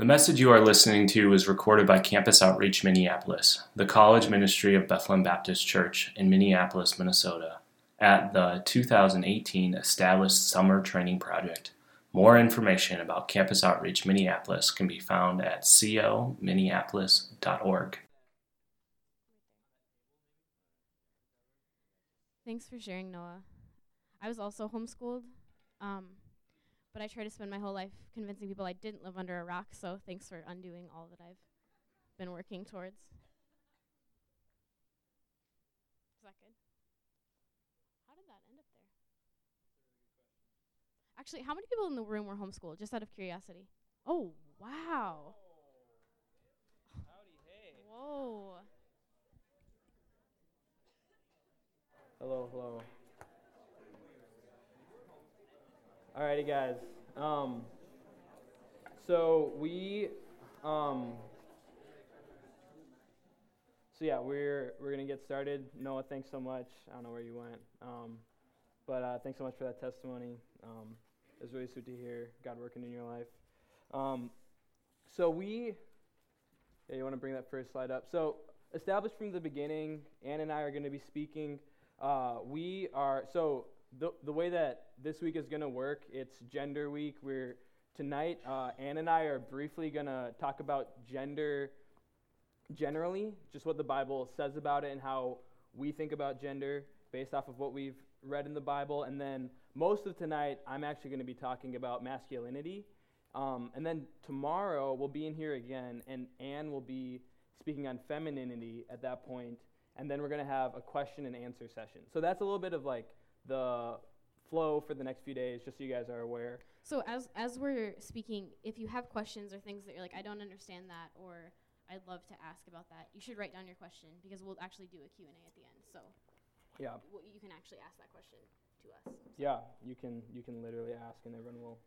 The message you are listening to was recorded by Campus Outreach Minneapolis, the college ministry of Bethlehem Baptist Church in Minneapolis, Minnesota, at the 2018 Established Summer Training Project. More information about Campus Outreach Minneapolis can be found at cominneapolis.org. Thanks for sharing, Noah. I was also homeschooled. Um, but I try to spend my whole life convincing people I didn't live under a rock, so thanks for undoing all that I've been working towards. Is that good? How did that end up there? Actually, how many people in the room were homeschooled, just out of curiosity? Oh, wow. Howdy, hey. Whoa. Hello, hello. Alrighty, guys. Um, so we, um, so yeah, we're we're gonna get started. Noah, thanks so much. I don't know where you went, um, but uh, thanks so much for that testimony. Um, it was really sweet to hear God working in your life. Um, so we, yeah, you want to bring that first slide up. So established from the beginning, Ann and I are going to be speaking. Uh, we are so the, the way that this week is going to work, it's Gender Week. We're tonight, uh, Ann and I are briefly going to talk about gender generally, just what the Bible says about it and how we think about gender based off of what we've read in the Bible. And then most of tonight, I'm actually going to be talking about masculinity. Um, and then tomorrow, we'll be in here again, and Anne will be speaking on femininity at that point, And then we're going to have a question and answer session. So that's a little bit of like the flow for the next few days, just so you guys are aware. So as as we're speaking, if you have questions or things that you're like, I don't understand that, or I'd love to ask about that, you should write down your question because we'll actually do a Q and A at the end. So Yeah. w- you can actually ask that question to us. Yeah, you can you can literally ask and everyone will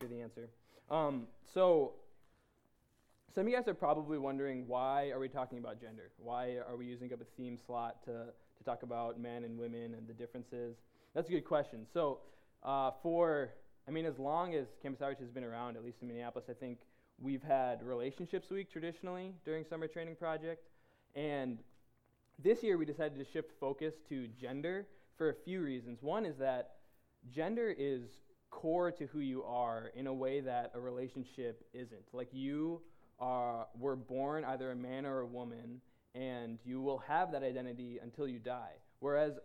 hear the answer. Um, so some of you guys are probably wondering why are we talking about gender? Why are we using up a theme slot to, to talk about men and women and the differences? That's a good question. So uh, for I mean, as long as Campus Outreach has been around, at least in Minneapolis, I think we've had Relationships Week traditionally during Summer Training Project, and this year we decided to shift focus to gender for a few reasons. One is that gender is core to who you are in a way that a relationship isn't. Like you are were born either a man or a woman and you will have that identity until you die. Whereas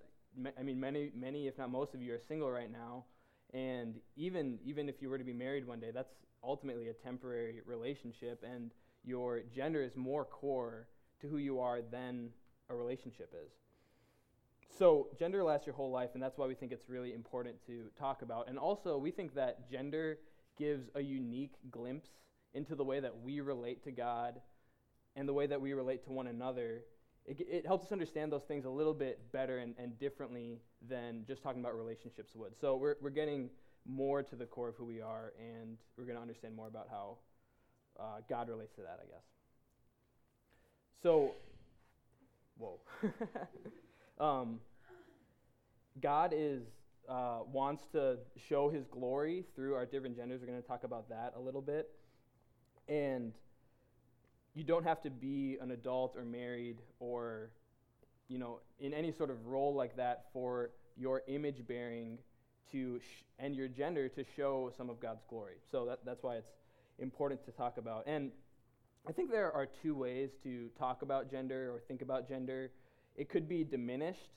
I mean many many if not most of you are single right now and even even if you were to be married one day that's ultimately a temporary relationship and your gender is more core to who you are than a relationship is. So, gender lasts your whole life, and that's why we think it's really important to talk about. And also, we think that gender gives a unique glimpse into the way that we relate to God and the way that we relate to one another. It, it helps us understand those things a little bit better and, and differently than just talking about relationships would. So, we're, we're getting more to the core of who we are, and we're going to understand more about how uh, God relates to that, I guess. So, whoa. um, God is uh, wants to show His glory through our different genders. We're going to talk about that a little bit, and you don't have to be an adult or married or, you know, in any sort of role like that for your image bearing to sh- and your gender to show some of God's glory. So that, that's why it's important to talk about. And I think there are two ways to talk about gender or think about gender. It could be diminished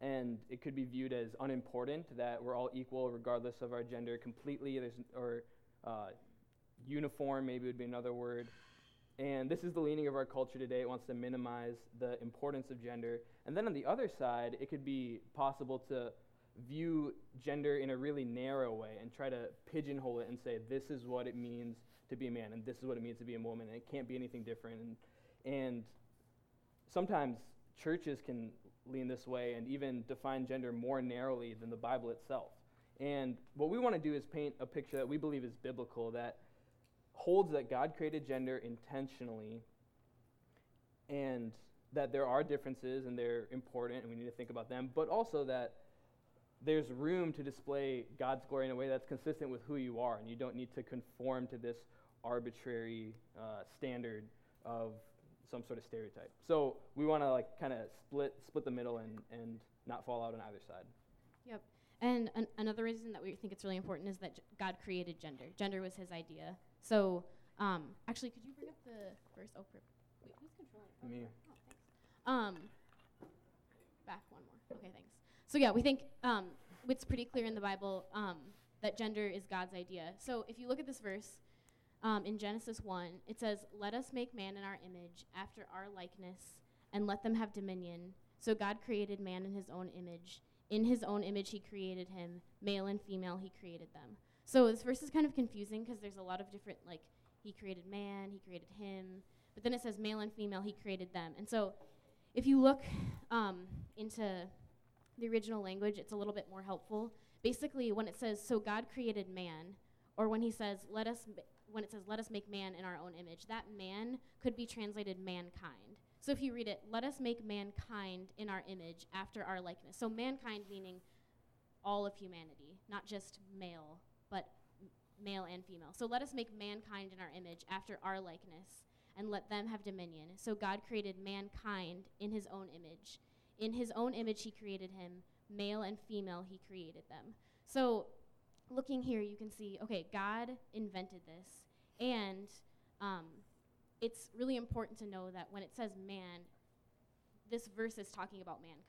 and it could be viewed as unimportant that we're all equal regardless of our gender completely there's or uh, uniform maybe would be another word and this is the leaning of our culture today. It wants to minimize the importance of gender. And then on the other side it could be possible to view gender in a really narrow way and try to pigeonhole it and say this is what it means to be a man and this is what it means to be a woman and it can't be anything different. And and sometimes churches can lean this way and even define gender more narrowly than the Bible itself. And what we want to do is paint a picture that we believe is biblical that holds that God created gender intentionally and that there are differences and they're important and we need to think about them, but also that there's room to display God's glory in a way that's consistent with who you are and you don't need to conform to this arbitrary uh, standard of some sort of stereotype. So we want to like kind of split split the middle and and not fall out on either side. Yep. And an- another reason that we think it's really important is that God created gender. Gender was His idea. So um, actually, could you bring up the first? Oh, per- wait, who's controlling? it? Oh, Me. Oh, thanks. Um, back one more. Okay, thanks. So yeah, we think um, it's pretty clear in the Bible um, that gender is God's idea. So if you look at this verse um, in Genesis 1, it says, Let us make man in our image, after our likeness, and let them have dominion. So God created man in his own image. In his own image, he created him. Male and female, he created them. So this verse is kind of confusing because there's a lot of different, like, he created man, he created him. But then it says male and female, he created them. And so if you look um, into the original language, it's a little bit more helpful. Basically, when it says, so God created man, or when he says, let us, when it says, let us make man in our own image, that man could be translated mankind. So if you read it, let us make mankind in our image after our likeness. So mankind meaning all of humanity, not just male, but male and female. So let us make mankind in our image after our likeness and let them have dominion. So God created mankind in his own image. In his own image, he created him. Male and female, he created them. So, looking here, you can see okay, God invented this. And um, it's really important to know that when it says man, this verse is talking about mankind.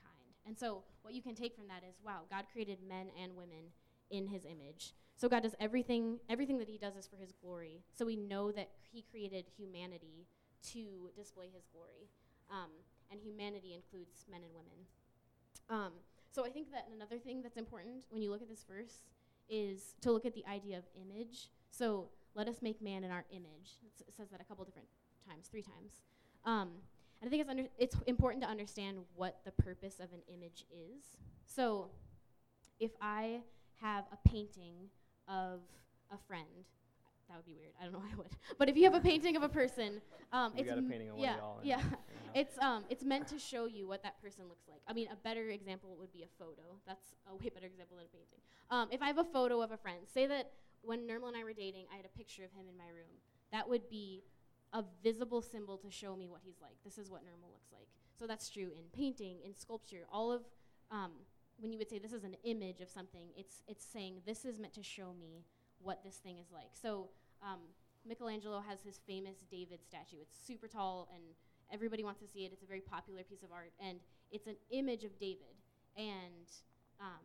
And so, what you can take from that is wow, God created men and women in his image. So God does everything everything that he does is for his glory. So we know that he created humanity to display his glory. Um, and humanity includes men and women. Um, so I think that another thing that's important when you look at this verse is to look at the idea of image. So let us make man in our image. It says that a couple different times, three times. Um, and I think it's, under, it's important to understand what the purpose of an image is. So if I have a painting of a friend, that would be weird. I don't know why I would. But if you have a painting of a person, um, it's got a painting of one yeah, y'all. yeah. know. It's um it's meant to show you what that person looks like. I mean, a better example would be a photo. That's a way better example than a painting. Um, if I have a photo of a friend, say that when Nirmal and I were dating, I had a picture of him in my room. That would be a visible symbol to show me what he's like. This is what Nirmal looks like. So that's true in painting, in sculpture, all of um, when you would say this is an image of something, it's it's saying this is meant to show me what this thing is like. So um, Michelangelo has his famous David statue. It's super tall and everybody wants to see it. It's a very popular piece of art, and it's an image of David. And um,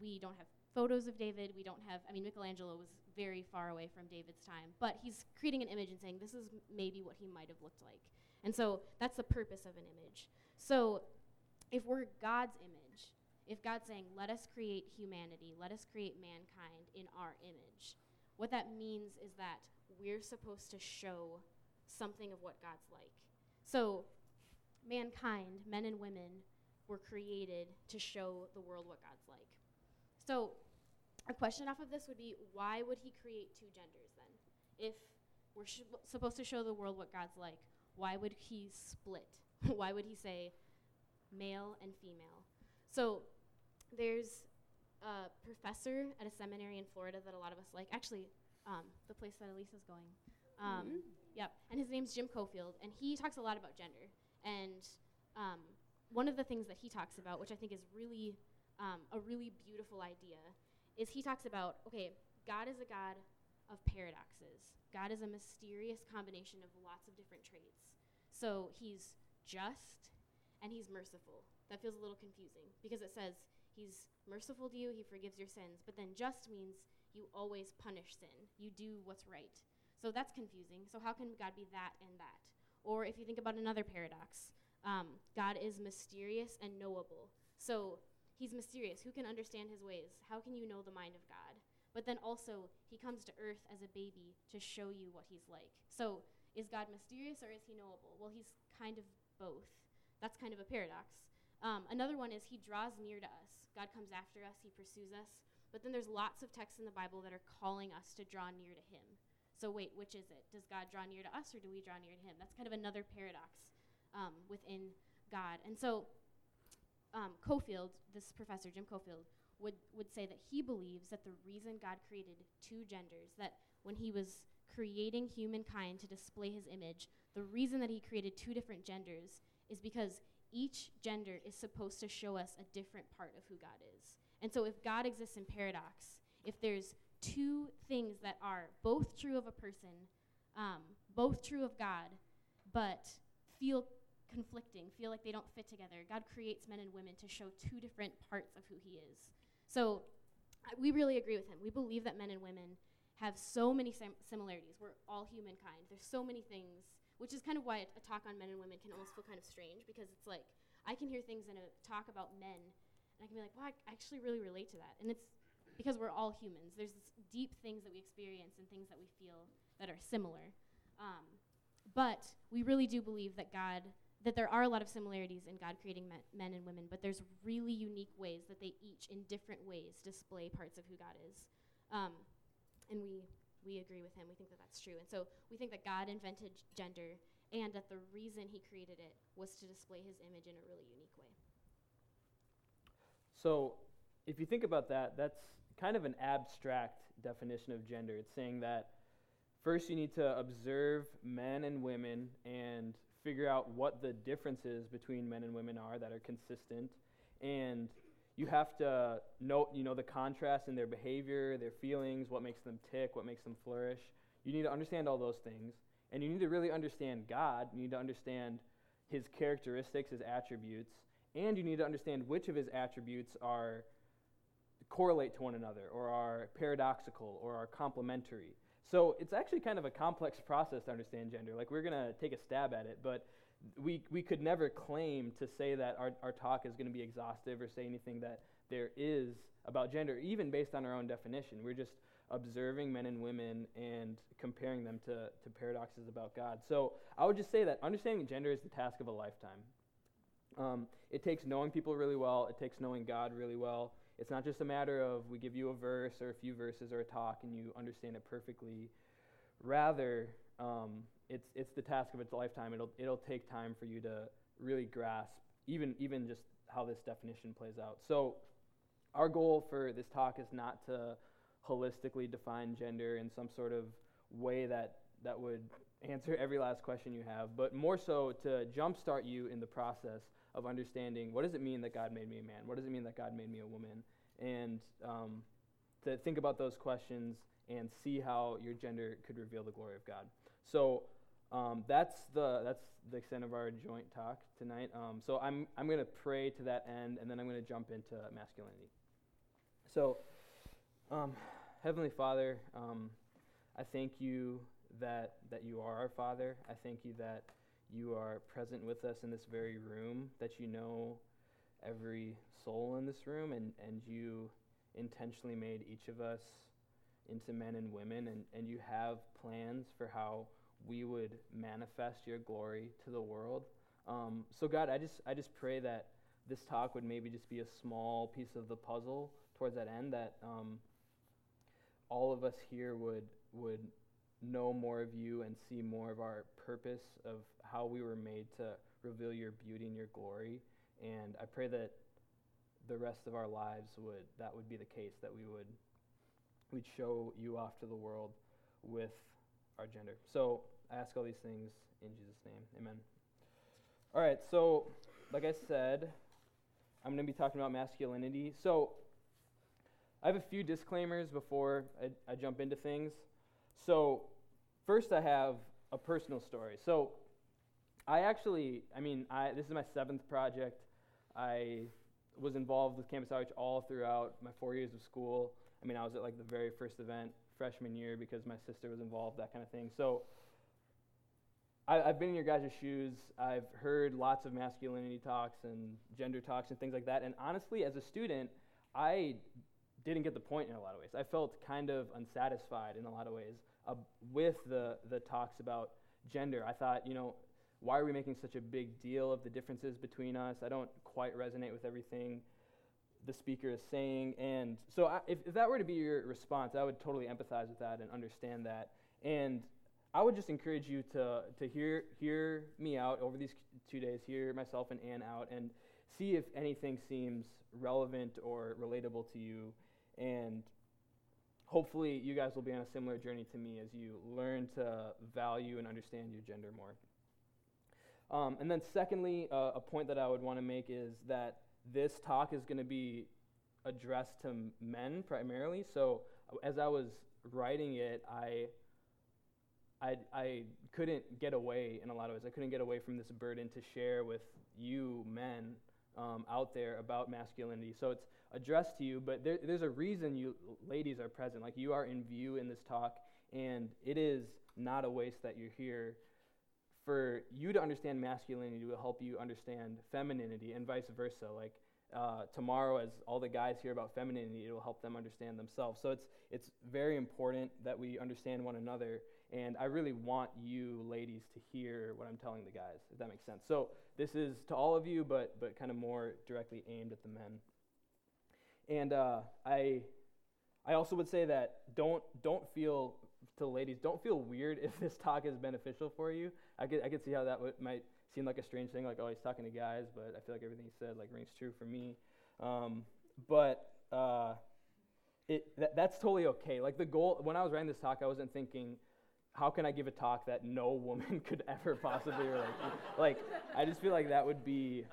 we don't have photos of David. We don't have. I mean, Michelangelo was very far away from David's time, but he's creating an image and saying this is maybe what he might have looked like. And so that's the purpose of an image. So if we're God's image, if God's saying, let us create humanity, let us create mankind in our image, what that means is that we're supposed to show something of what God's like. So, mankind, men and women, were created to show the world what God's like. So, a question off of this would be why would he create two genders then? If we're sh- supposed to show the world what God's like, why would he split? why would he say male and female? So, there's a professor at a seminary in Florida that a lot of us like. Actually, um, the place that Elisa's going. Um, Yep, and his name's Jim Coffield, and he talks a lot about gender. And um, one of the things that he talks about, which I think is really um, a really beautiful idea, is he talks about okay, God is a God of paradoxes. God is a mysterious combination of lots of different traits. So he's just and he's merciful. That feels a little confusing because it says he's merciful to you, he forgives your sins, but then just means you always punish sin. You do what's right. So that's confusing. So how can God be that and that? Or if you think about another paradox, um, God is mysterious and knowable. So he's mysterious. Who can understand his ways? How can you know the mind of God? But then also, he comes to earth as a baby to show you what he's like. So is God mysterious or is he knowable? Well, he's kind of both. That's kind of a paradox. Um, another one is he draws near to us. God comes after us, he pursues us. But then there's lots of texts in the Bible that are calling us to draw near to him. So wait, which is it? Does God draw near to us or do we draw near to him? That's kind of another paradox um, within God. And so um, Coffield, this professor, Jim Coffield, would, would say that he believes that the reason God created two genders, that when he was creating humankind to display his image, the reason that he created two different genders is because each gender is supposed to show us a different part of who God is. And so if God exists in paradox, if there's two things that are both true of a person, um, both true of God, but feel conflicting, feel like they don't fit together, God creates men and women to show two different parts of who he is. So we really agree with him. We believe that men and women have so many sim- similarities. We're all humankind. There's so many things, which is kind of why a, talk on men and women can almost feel kind of strange because it's like I can hear things in a talk about men, and I can be like, "Well, I actually really relate to that," and it's because we're all humans. There's deep things that we experience and things that we feel that are similar. Um, but we really do believe that God, that there are a lot of similarities in God creating men, men and women, but there's really unique ways that they each, in different ways, display parts of who God is. Um, and we we agree with him. We think that that's true. And so we think that God invented gender and that the reason he created it was to display his image in a really unique way. So, if you think about that, that's kind of an abstract definition of gender. It's saying that first you need to observe men and women and figure out what the differences between men and women are that are consistent and you have to note, you know, the contrast in their behavior, their feelings, what makes them tick, what makes them flourish. You need to understand all those things. And you need to really understand God. You need to understand his characteristics, his attributes, and you need to understand which of his attributes are correlate to one another or are paradoxical or are complementary. So it's actually kind of a complex process to understand gender. Like we're going to take a stab at it, but we, we could never claim to say that our, our talk is going to be exhaustive or say anything that there is about gender, even based on our own definition. We're just observing men and women and comparing them to, to paradoxes about God. So I would just say that understanding gender is the task of a lifetime. Um, it takes knowing people really well, it takes knowing God really well. It's not just a matter of we give you a verse or a few verses or a talk and you understand it perfectly. Rather, um, it's it's the task of its lifetime. It'll it'll take time for you to really grasp even even just how this definition plays out. So our goal for this talk is not to holistically define gender in some sort of way that that would answer every last question you have, but more so to jumpstart you in the process of understanding what does it mean that God made me a man? What does it mean that God made me a woman? And um, to think about those questions and see how your gender could reveal the glory of God. So um, that's the that's the extent of our joint talk tonight. Um, so I'm I'm going to pray to that end, and then I'm going to jump into masculinity. So, um, Heavenly Father, um, I thank you that that you are our Father. I thank you that you are present with us in this very room. That you know every soul in this room, and and you intentionally made each of us into men and women, and, and you have plans for how we would manifest your glory to the world. Um, so God, I just I just pray that this talk would maybe just be a small piece of the puzzle towards that end. That um, all of us here would would know more of you and see more of our purpose of how we were made to reveal your beauty and your glory. And I pray that the rest of our lives would that would be the case that we would we'd show you off to the world with our gender. So I ask all these things in Jesus' name. Amen. All right, so like I said, I'm going to be talking about masculinity. So I have a few disclaimers before I, I jump into things. So, first, I have a personal story. So, I actually, I mean, I, this is my seventh project. I was involved with Campus Outreach all throughout my four years of school. I mean, I was at like the very first event freshman year because my sister was involved, that kind of thing. So I, have been in your guys' shoes. I've heard lots of masculinity talks and gender talks and things like that. And honestly, as a student, I didn't get the point in a lot of ways. I felt kind of unsatisfied in a lot of ways uh, with the, the talks about gender. I thought, you know, why are we making such a big deal of the differences between us? I don't quite resonate with everything the speaker is saying. And so, I, if, if that were to be your response, I would totally empathize with that and understand that. And I would just encourage you to, to hear, hear me out over these two days, hear myself and Ann out, and see if anything seems relevant or relatable to you. And hopefully, you guys will be on a similar journey to me as you learn to value and understand your gender more. Um, and then, secondly, uh, a point that I would want to make is that this talk is going to be addressed to men primarily. So, as I was writing it, I, I, I couldn't get away in a lot of ways. I couldn't get away from this burden to share with you men um, out there about masculinity. So it's addressed to you, but there, there's a reason you ladies are present. Like you are in view in this talk, and it is not a waste that you're here. For you to understand masculinity will help you understand femininity, and vice versa. Like uh, tomorrow, as all the guys hear about femininity, it will help them understand themselves. So it's it's very important that we understand one another. And I really want you ladies to hear what I'm telling the guys, if that makes sense. So this is to all of you, but but kind of more directly aimed at the men. And uh, I, I also would say that don't don't feel to ladies don't feel weird if this talk is beneficial for you. I could I could see how that would, might seem like a strange thing, like oh he's talking to guys, but I feel like everything he said like rings true for me. Um, but uh, it that, that's totally okay. Like the goal when I was writing this talk, I wasn't thinking how can I give a talk that no woman could ever possibly relate to? Like, I just feel like that would be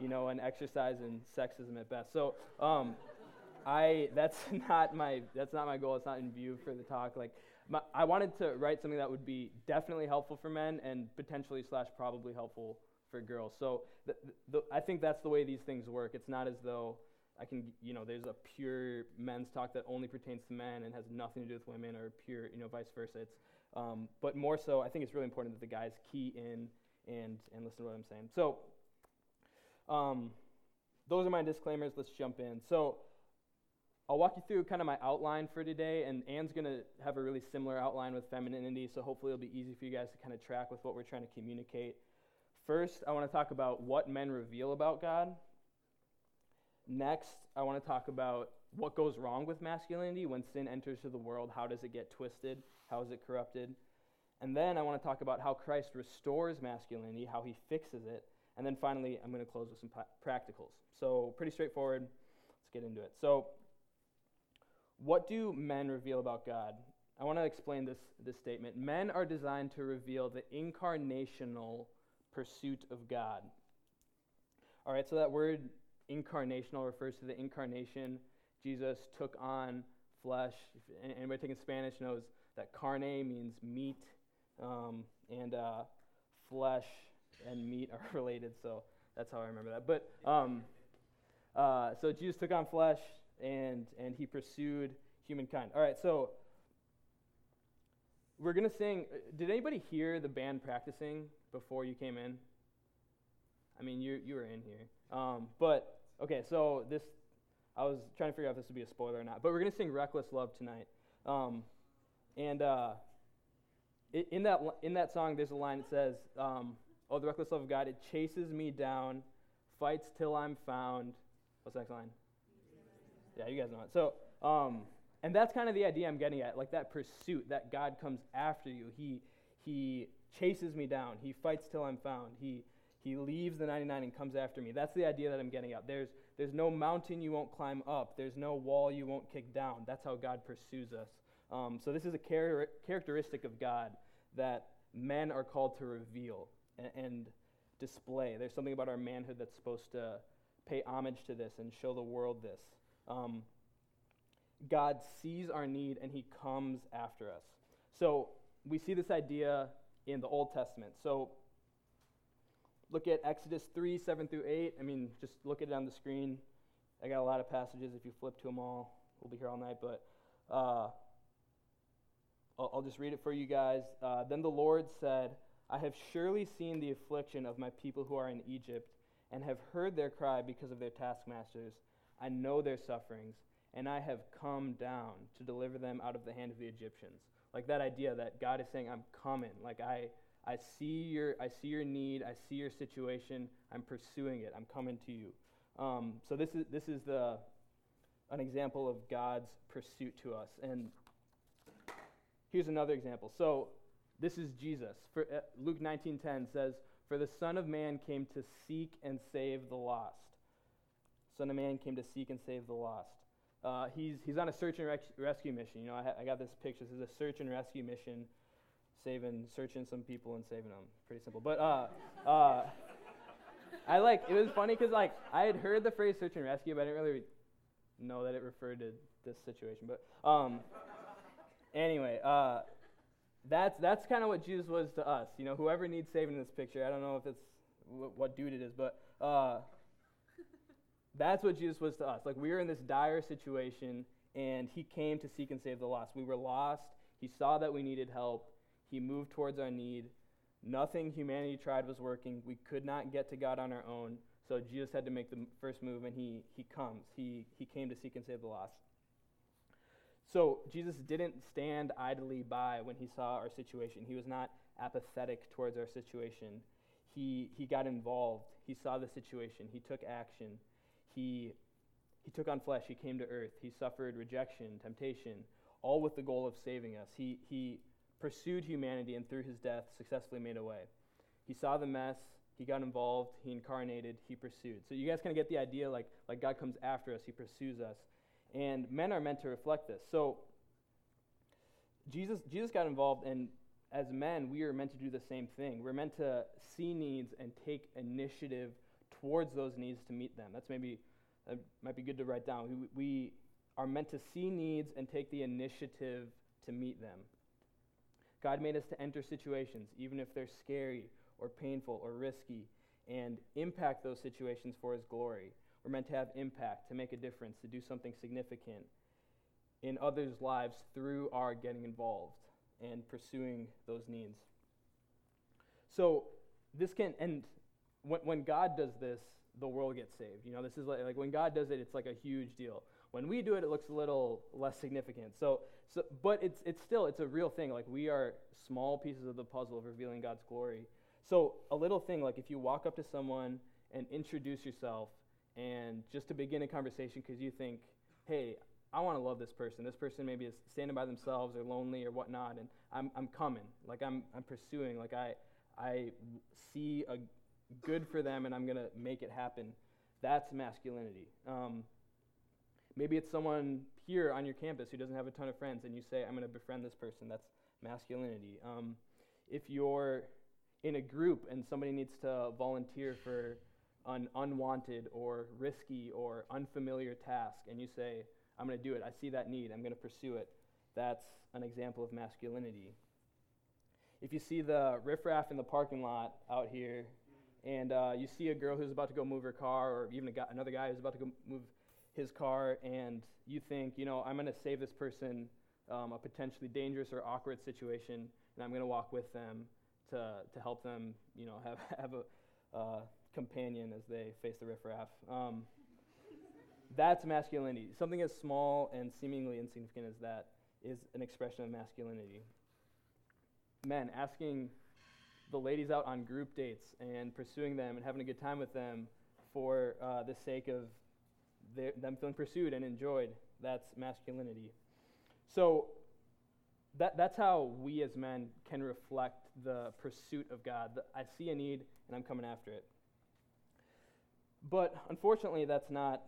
you know, an exercise in sexism at best. So, um, I that's not my that's not my goal. It's not in view for the talk. Like, my, I wanted to write something that would be definitely helpful for men and potentially slash probably helpful for girls. So, the, the, I think that's the way these things work. It's not as though I can, you know, there's a pure men's talk that only pertains to men and has nothing to do with women, or pure, you know, vice versa. It's, um, but more so, I think it's really important that the guys key in and and listen to what I'm saying. So um, those are my disclaimers. Let's jump in. So I'll walk you through kind of my outline for today, and Anne's going to have a really similar outline with femininity, so hopefully it'll be easy for you guys to kind of track with what we're trying to communicate. First, I want to talk about what men reveal about God. Next, I want to talk about what goes wrong with masculinity when sin enters the world. How does it get twisted? How is it corrupted? And then I want to talk about how Christ restores masculinity, how he fixes it. And then finally, I'm going to close with some practicals. So, pretty straightforward. Let's get into it. So, what do men reveal about God? I want to explain this, this statement. Men are designed to reveal the incarnational pursuit of God. All right, so that word incarnational refers to the incarnation. Jesus took on flesh. If anybody taking Spanish knows that carne means meat, um, and uh, flesh and meat are related, so that's how I remember that. But um, uh, so Jesus took on flesh and and he pursued humankind. All right, so we're gonna sing. Did anybody hear the band practicing before you came in? I mean, you you were in here, um, but okay. So this, I was trying to figure out if this would be a spoiler or not. But we're gonna sing "Reckless Love" tonight, um, and uh, in that in that song, there's a line that says. Um, Oh, the reckless love of God, it chases me down, fights till I'm found. What's the next line? Yeah, you guys know it. So, um, and that's kind of the idea I'm getting at, like that pursuit that God comes after you. He he chases me down. He fights till I'm found. He he leaves the 99 and comes after me. That's the idea that I'm getting at. There's there's no mountain you won't climb up. There's no wall you won't kick down. That's how God pursues us. Um, so this is a char- characteristic of God that men are called to reveal and, and display. There's something about our manhood that's supposed to pay homage to this and show the world this. Um, God sees our need and he comes after us. So we see this idea in the Old Testament. So look at Exodus 3 7 through 8. I mean, just look at it on the screen. I got a lot of passages. If you flip to them all, we'll be here all night. But uh, I'll, I'll, just read it for you guys. Uh, then the Lord said, I have surely seen the affliction of my people who are in Egypt, and have heard their cry because of their taskmasters. I know their sufferings, and I have come down to deliver them out of the hand of the Egyptians. Like that idea that God is saying, I'm coming. Like I, I see your, I see your need, I see your situation, I'm pursuing it, I'm coming to you. Um, so this is this is the an example of God's pursuit to us. And here's another example. So this is Jesus. For, uh, Luke 19:10 says, "For the Son of Man came to seek and save the lost." Son of Man came to seek and save the lost. Uh, he's, he's on a search and rec- rescue mission. You know, I, ha- I got this picture. This is a search and rescue mission, saving, searching some people and saving them. Pretty simple. But uh, uh, I like, it was funny because like I had heard the phrase search and rescue, but I didn't really know that it referred to this situation. But um, anyway, uh, that's that's kind of what Jesus was to us. You know, whoever needs saving in this picture, I don't know if it's what dude it is, but uh, that's what Jesus was to us. Like we were in this dire situation, and He came to seek and save the lost. We were lost. He saw that we needed help. He moved towards our need. Nothing humanity tried was working. We could not get to God on our own. So Jesus had to make the first move, and he, he comes. He, he came to seek and save the lost. So Jesus didn't stand idly by when he saw our situation. He was not apathetic towards our situation. He, he got involved. He saw the situation. He took action. He, he took on flesh. He came to earth. He suffered rejection, temptation, all with the goal of saving us. He, he pursued humanity and through his death successfully made a way. He saw the mess. He got involved. He incarnated. He pursued. So you guys kind of get the idea like, like God comes after us. He pursues us. And men are meant to reflect this. So Jesus, Jesus got involved, and as men, we are meant to do the same thing. We're meant to see needs and take initiative towards those needs to meet them. That's maybe, that might be good to write down. We, we are meant to see needs and take the initiative to meet them. God made us to enter situations, even if they're scary or painful or risky, and impact those situations for His glory. We're meant to have impact, to make a difference, to do something significant in others' lives through our getting involved and pursuing those needs. So, this can, and when, when God does this, the world gets saved. You know, this is like, like when God does it, it's like a huge deal. When we do it, it looks a little less significant. So, so but it's, it's still, it's a real thing. Like we are small pieces of the puzzle of revealing God's glory. So a little thing, like if you walk up to someone and introduce yourself and just to begin a conversation because you think, hey, I want to love this person. This person maybe is standing by themselves or lonely or whatnot, and I'm, I'm coming. Like I'm, I'm pursuing. Like I, I see a good for them and I'm going to make it happen. That's masculinity. Um, maybe it's someone here on your campus who doesn't have a ton of friends and you say, I'm going to befriend this person. That's masculinity. Um, if you're in a group and somebody needs to volunteer for an unwanted or risky or unfamiliar task and you say, I'm going to do it, I see that need, I'm going to pursue it, that's an example of masculinity. If you see the riffraff in the parking lot out here and uh, you see a girl who's about to go move her car, or even guy, another guy who's about to go move his car, and you think, you know, I'm going to save this person um, a potentially dangerous or awkward situation, and I'm going to walk with them to, to help them, you know, have, have a uh, companion as they face the riffraff. Um, that's masculinity. Something as small and seemingly insignificant as that is an expression of masculinity. Men, asking the ladies out on group dates and pursuing them and having a good time with them for uh, the sake of their, them feeling pursued and enjoyed. That's masculinity. So that, that's how we as men can reflect the pursuit of God. The, I see a need and I'm coming after it. But unfortunately, that's not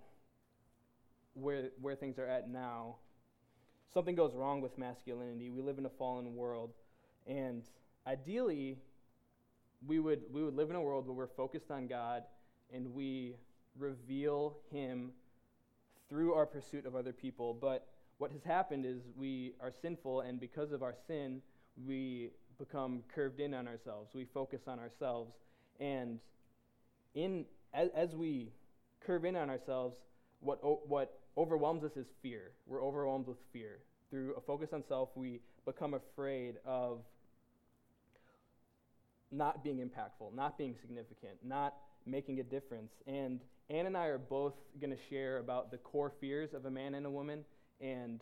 where, where things are at now. Something goes wrong with masculinity. We live in a fallen world. And ideally, we would, we would live in a world where we're focused on God and we reveal Him through our pursuit of other people. But what has happened is we are sinful, and because of our sin, we become curved in on ourselves. We focus on ourselves. And in, as, as we curve in on ourselves, what, o- what overwhelms us is fear. We're overwhelmed with fear. Through a focus on self, we become afraid of not being impactful, not being significant, not making a difference. And Ann and I are both going to share about the core fears of a man and a woman, and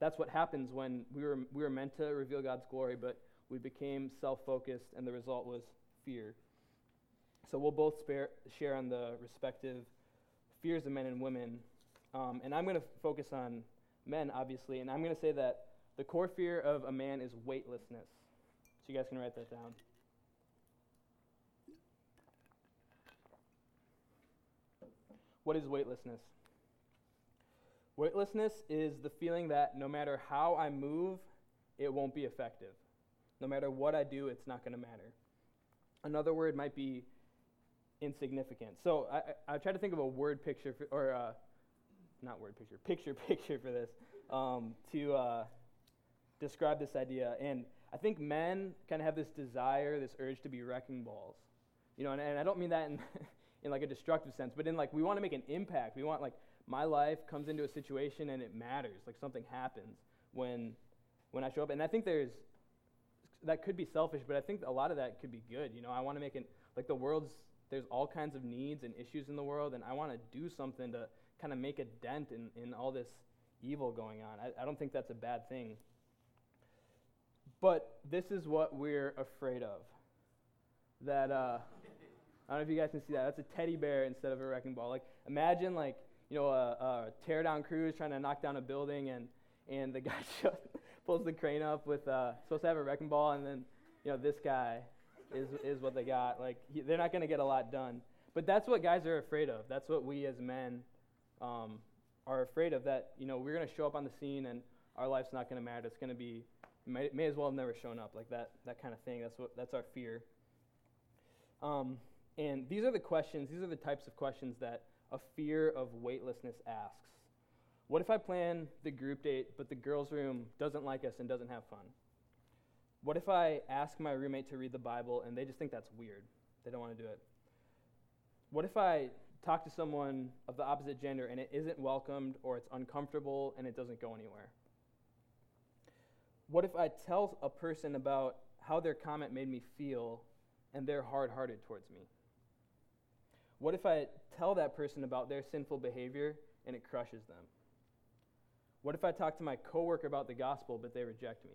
that's what happens when we were, we were meant to reveal God's glory, but we became self focused, and the result was fear. So we'll both spare, share on the respective fears of men and women. Um, and I'm going to focus on men, obviously, and I'm going to say that the core fear of a man is weightlessness. So you guys can write that down. What is weightlessness? Weightlessness is the feeling that no matter how I move, it won't be effective. No matter what I do, it's not going to matter. Another word might be insignificant. So I, I, I try to think of a word picture, for, or uh, not word picture, picture picture for this um, to uh, describe this idea. And I think men kind of have this desire, this urge to be wrecking balls. You know, and, and I don't mean that in, in like a destructive sense, but in like we want to make an impact. We want like my life comes into a situation and it matters, like something happens when when I show up. And I think there's that could be selfish, but I think a lot of that could be good. You know, I want to make it like the world's there's all kinds of needs and issues in the world, and I want to do something to kind of make a dent in, in all this evil going on. I, I don't think that's a bad thing. But this is what we're afraid of. That uh, I don't know if you guys can see that. That's a teddy bear instead of a wrecking ball. Like imagine like you know a, a tear down crew is trying to knock down a building and and the guy pulls the crane up with uh, supposed to have a wrecking ball and then you know this guy is is what they got. Like he, they're not going to get a lot done. But that's what guys are afraid of. That's what we as men um, are afraid of. That you know we're going to show up on the scene and our life's not going to matter. It's going to be may, may as well have never shown up. Like that that kind of thing. That's what that's our fear. Um, and these are the questions. These are the types of questions that a fear of weightlessness asks. What if I plan the group date, but the girls' room doesn't like us and doesn't have fun? What if I ask my roommate to read the Bible and they just think that's weird? They don't want to do it. What if I talk to someone of the opposite gender and it isn't welcomed or it's uncomfortable and it doesn't go anywhere? What if I tell a person about how their comment made me feel and they're hard hearted towards me? What if I tell that person about their sinful behavior and it crushes them? What if I talk to my coworker about the gospel but they reject me?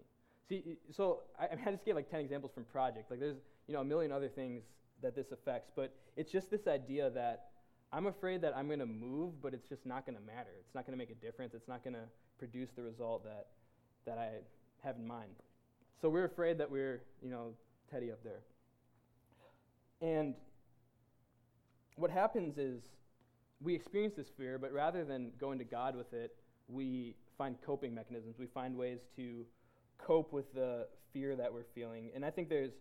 See, so I, I, mean, I just gave like 10 examples from Project. Like there's, you know, a million other things that this affects, but it's just this idea that I'm afraid that I'm going to move, but it's just not going to matter. It's not going to make a difference. It's not going to produce the result that, that I have in mind. So we're afraid that we're, you know, Teddy up there. And what happens is we experience this fear, but rather than going to God with it, we find coping mechanisms. We find ways to cope with the fear that we're feeling. And I think there's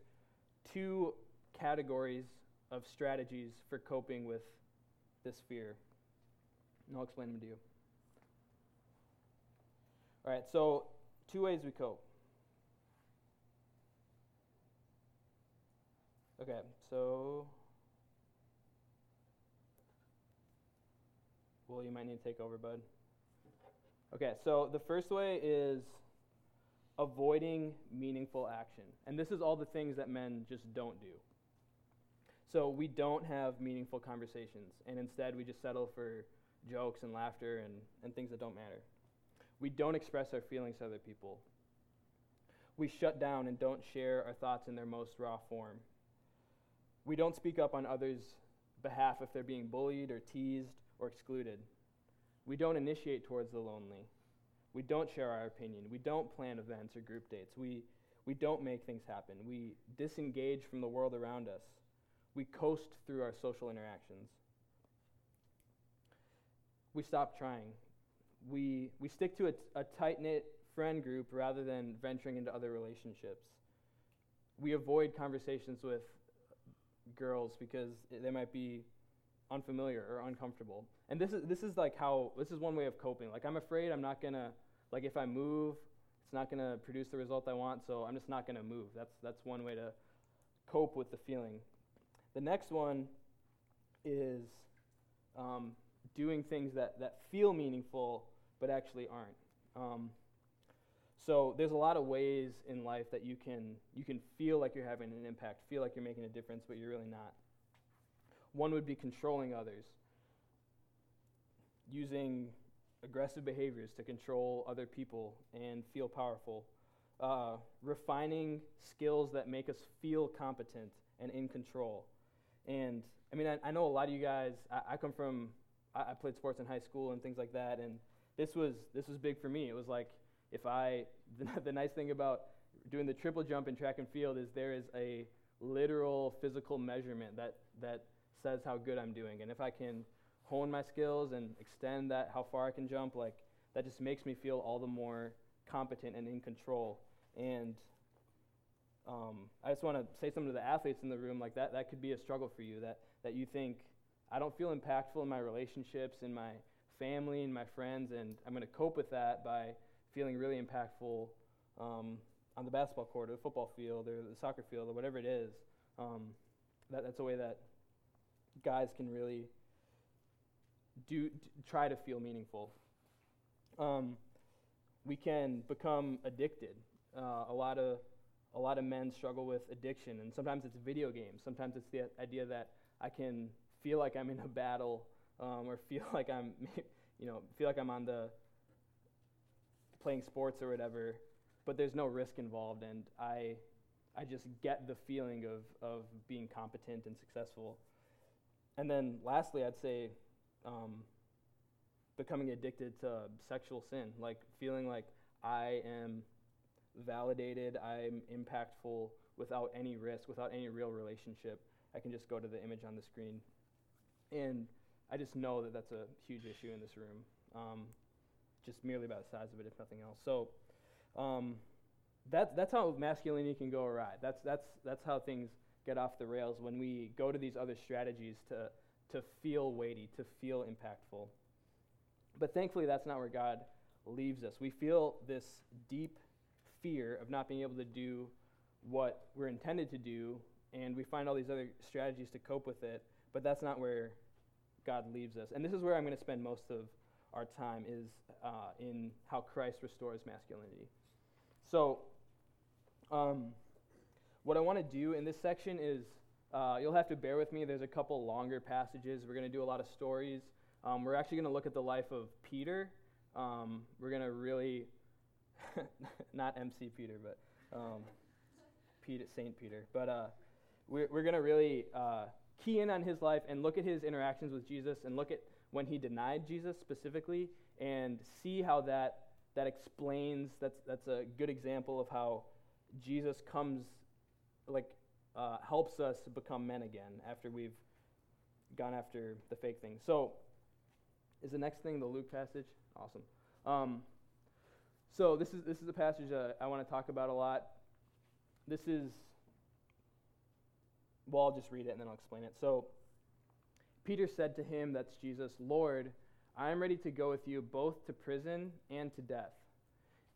two categories of strategies for coping with this fear. And I'll explain them to you. All right, so two ways we cope. Okay, so. Well, you might need to take over, bud. Okay, so the first way is avoiding meaningful action. And this is all the things that men just don't do. So we don't have meaningful conversations, and instead we just settle for jokes and laughter and, and things that don't matter. We don't express our feelings to other people. We shut down and don't share our thoughts in their most raw form. We don't speak up on others' behalf if they're being bullied or teased or excluded. We don't initiate towards the lonely. We don't share our opinion. We don't plan events or group dates. We, we don't make things happen. We disengage from the world around us. We coast through our social interactions. We stop trying. We, we stick to a, tight knit friend group rather than venturing into other relationships. We avoid conversations with girls because they might be unfamiliar or uncomfortable. And this is this is like how this is one way of coping. Like I'm afraid I'm not gonna like if I move, it's not to produce the result I want, so I'm just not to move. That's, that's one way to cope with the feeling. The next one is um, doing things that, that feel meaningful but actually aren't. Um, so there's a lot of ways in life that you can you can feel like you're having an impact, feel like you're making a difference, but you're really not. One would be controlling others, using aggressive behaviors to control other people and feel powerful, uh, refining skills that make us feel competent and in control. And I mean, I, I know a lot of you guys. I, I come from. I, I, played sports in high school and things like that, and this was this was big for me. It was like if I the, the nice thing about doing the triple jump in track and field is there is a literal physical measurement that that says how good I'm doing, and if I can hone my skills and extend that how far I can jump, like that just makes me feel all the more competent and in control. And um, I just want to say something to the athletes in the room like that. That could be a struggle for you. That that you think I don't feel impactful in my relationships, in my family, and my friends, and I'm going to cope with that by feeling really impactful um, on the basketball court or the football field or the soccer field or whatever it is. Um, that, that's a way that guys can really do try to feel meaningful. Um, we can become addicted. Uh, a lot of a lot of men struggle with addiction, and sometimes it's video games. Sometimes it's the idea that I can feel like I'm in a battle, um, or feel like I'm, you know, feel like I'm on the playing sports or whatever, but there's no risk involved, and I, I just get the feeling of of being competent and successful. And then lastly, I'd say um, becoming addicted to sexual sin, like feeling like I am validated, I'm impactful without any risk, without any real relationship. I can just go to the image on the screen. And I just know that that's a huge issue in this room, um, just merely by the size of it, if nothing else. So um, that, that's how masculinity can go awry. That's, that's, that's how things get off the rails when we go to these other strategies to, to feel weighty, to feel impactful. But thankfully, that's not where God leaves us. We feel this deep fear of not being able to do what we're intended to do, and we find all these other strategies to cope with it, but that's not where God leaves us. And this is where I'm going to spend most of our time is uh, in how Christ restores masculinity. So, um, what I want to do in this section is uh, you'll have to bear with me. There's a couple longer passages. We're going to do a lot of stories. Um, we're actually going to look at the life of Peter. Um, we're going to really, not MC Peter, but um, Peter, Saint Peter. But uh, we're, we're going to really uh, key in on his life and look at his interactions with Jesus and look at when he denied Jesus specifically and see how that that explains. That's that's a good example of how Jesus comes, like, uh, helps us become men again after we've gone after the fake thing. So is the next thing the Luke passage. Awesome. Um, so this is this is a passage uh, I want to talk about a lot. This is well, I'll just read it and then I'll explain it. So Peter said to him, that's Jesus, Lord, I am ready to go with you both to prison and to death.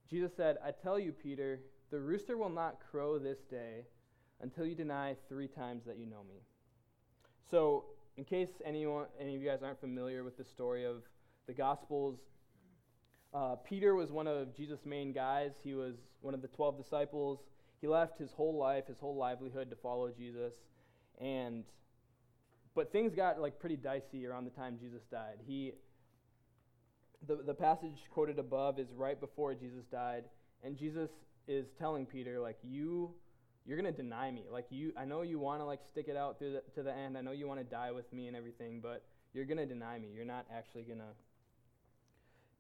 Jesus said, I tell you, Peter, the rooster will not crow this day until you deny three times that you know me. So in case anyone, any of you guys aren't familiar with the story of the Gospels, uh, Peter was one of Jesus' main guys. He was one of the 12 disciples. He left his whole life, his whole livelihood to follow Jesus. And but things got like pretty dicey around the time Jesus died. He the, the passage quoted above is right before Jesus died, and Jesus is telling Peter, like, you you're to deny me. Like you I know you want to like stick it out through the, to the end. I know you want to die with me and everything, but you're to deny me. You're not actually to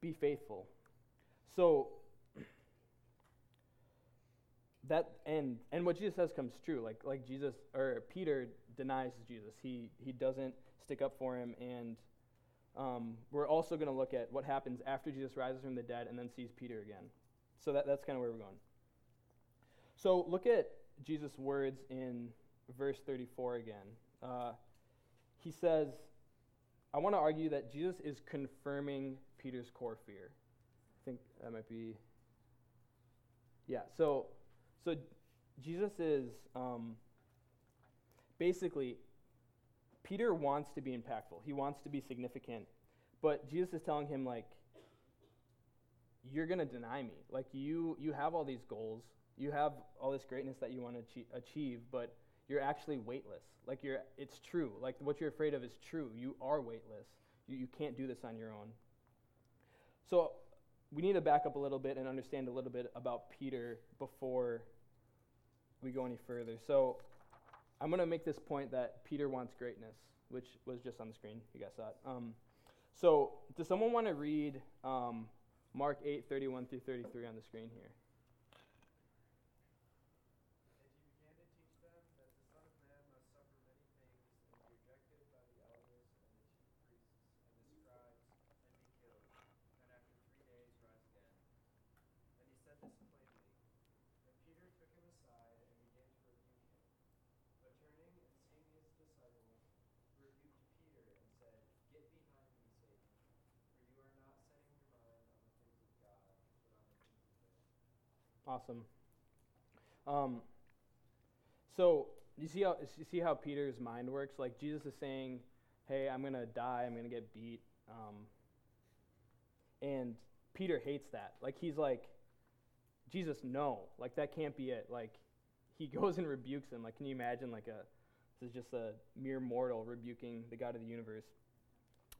be faithful. So that and and what Jesus says comes true. Like like Jesus or Peter denies Jesus. He he doesn't stick up for him and um, we're also going to look at what happens after Jesus rises from the dead and then sees Peter again. So that, that's kind of where we're going. So look at Jesus' words in verse 34 again. Uh, he says, I want to argue that Jesus is confirming Peter's core fear. I think that might be. Yeah, so, so Jesus is um, basically, Peter wants to be impactful, he wants to be significant, but Jesus is telling him, like, you're going to deny me. Like, you, you have all these goals, you have all this greatness that you want to achieve, but you're actually weightless. Like you're, it's true. Like what you're afraid of is true. You are weightless. You, you can't do this on your own. So we need to back up a little bit and understand a little bit about Peter before we go any further. So I'm going to make this point that Peter wants greatness, which was just on the screen. You guys saw it. Um, so does someone want to read um, Mark 8, 31 through 33 on the screen here? Awesome. Um, so you see how you see how Peter's mind works. Like Jesus is saying, "Hey, I'm gonna die. I'm gonna get beat," um, and Peter hates that. Like he's like, Jesus, no, like that can't be it. Like he goes and rebukes him. Like, can you imagine like a this is just a mere mortal rebuking the God of the universe?